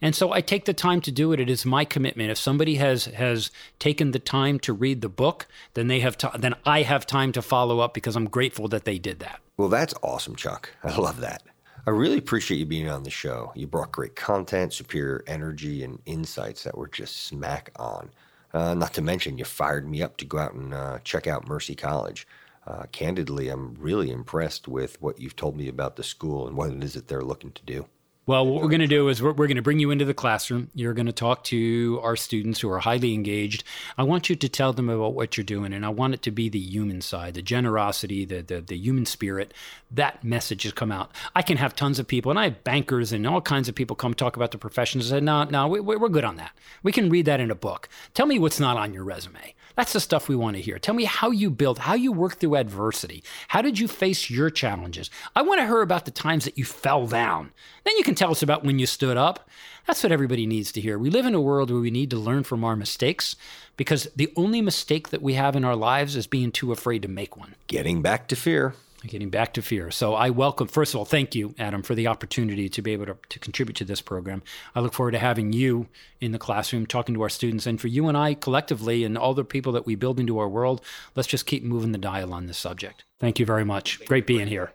And so I take the time to do it. It is my commitment. If somebody has has taken the time to read the book, then they have to, then I have time to follow up because I'm grateful that they did that. Well, that's awesome, Chuck. I love that. I really appreciate you being on the show. You brought great content, superior energy, and insights that were just smack on. Uh, not to mention, you fired me up to go out and uh, check out Mercy College. Uh, candidly, I'm really impressed with what you've told me about the school and what it is that they're looking to do. Well, what we're going to do is we're, we're going to bring you into the classroom. You're going to talk to our students who are highly engaged. I want you to tell them about what you're doing, and I want it to be the human side, the generosity, the, the, the human spirit. That message has come out. I can have tons of people, and I have bankers and all kinds of people come talk about the professions and say, no, no, we, we're good on that. We can read that in a book. Tell me what's not on your resume. That's the stuff we want to hear. Tell me how you built, how you worked through adversity. How did you face your challenges? I want to hear about the times that you fell down. Then you can tell us about when you stood up. That's what everybody needs to hear. We live in a world where we need to learn from our mistakes because the only mistake that we have in our lives is being too afraid to make one. Getting back to fear getting back to fear. So I welcome, first of all, thank you, Adam, for the opportunity to be able to, to contribute to this program. I look forward to having you in the classroom talking to our students. And for you and I collectively and all the people that we build into our world, let's just keep moving the dial on this subject. Thank you very much. Great being here.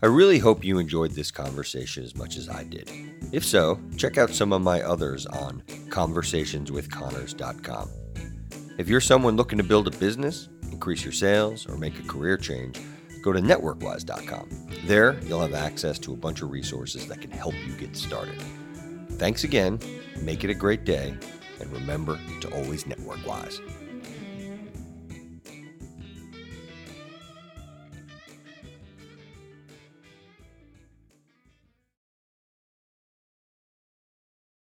I really hope you enjoyed this conversation as much as I did. If so, check out some of my others on conversationswithconnors.com. If you're someone looking to build a business, increase your sales, or make a career change, go to networkwise.com. There, you'll have access to a bunch of resources that can help you get started. Thanks again, make it a great day, and remember to always network wise.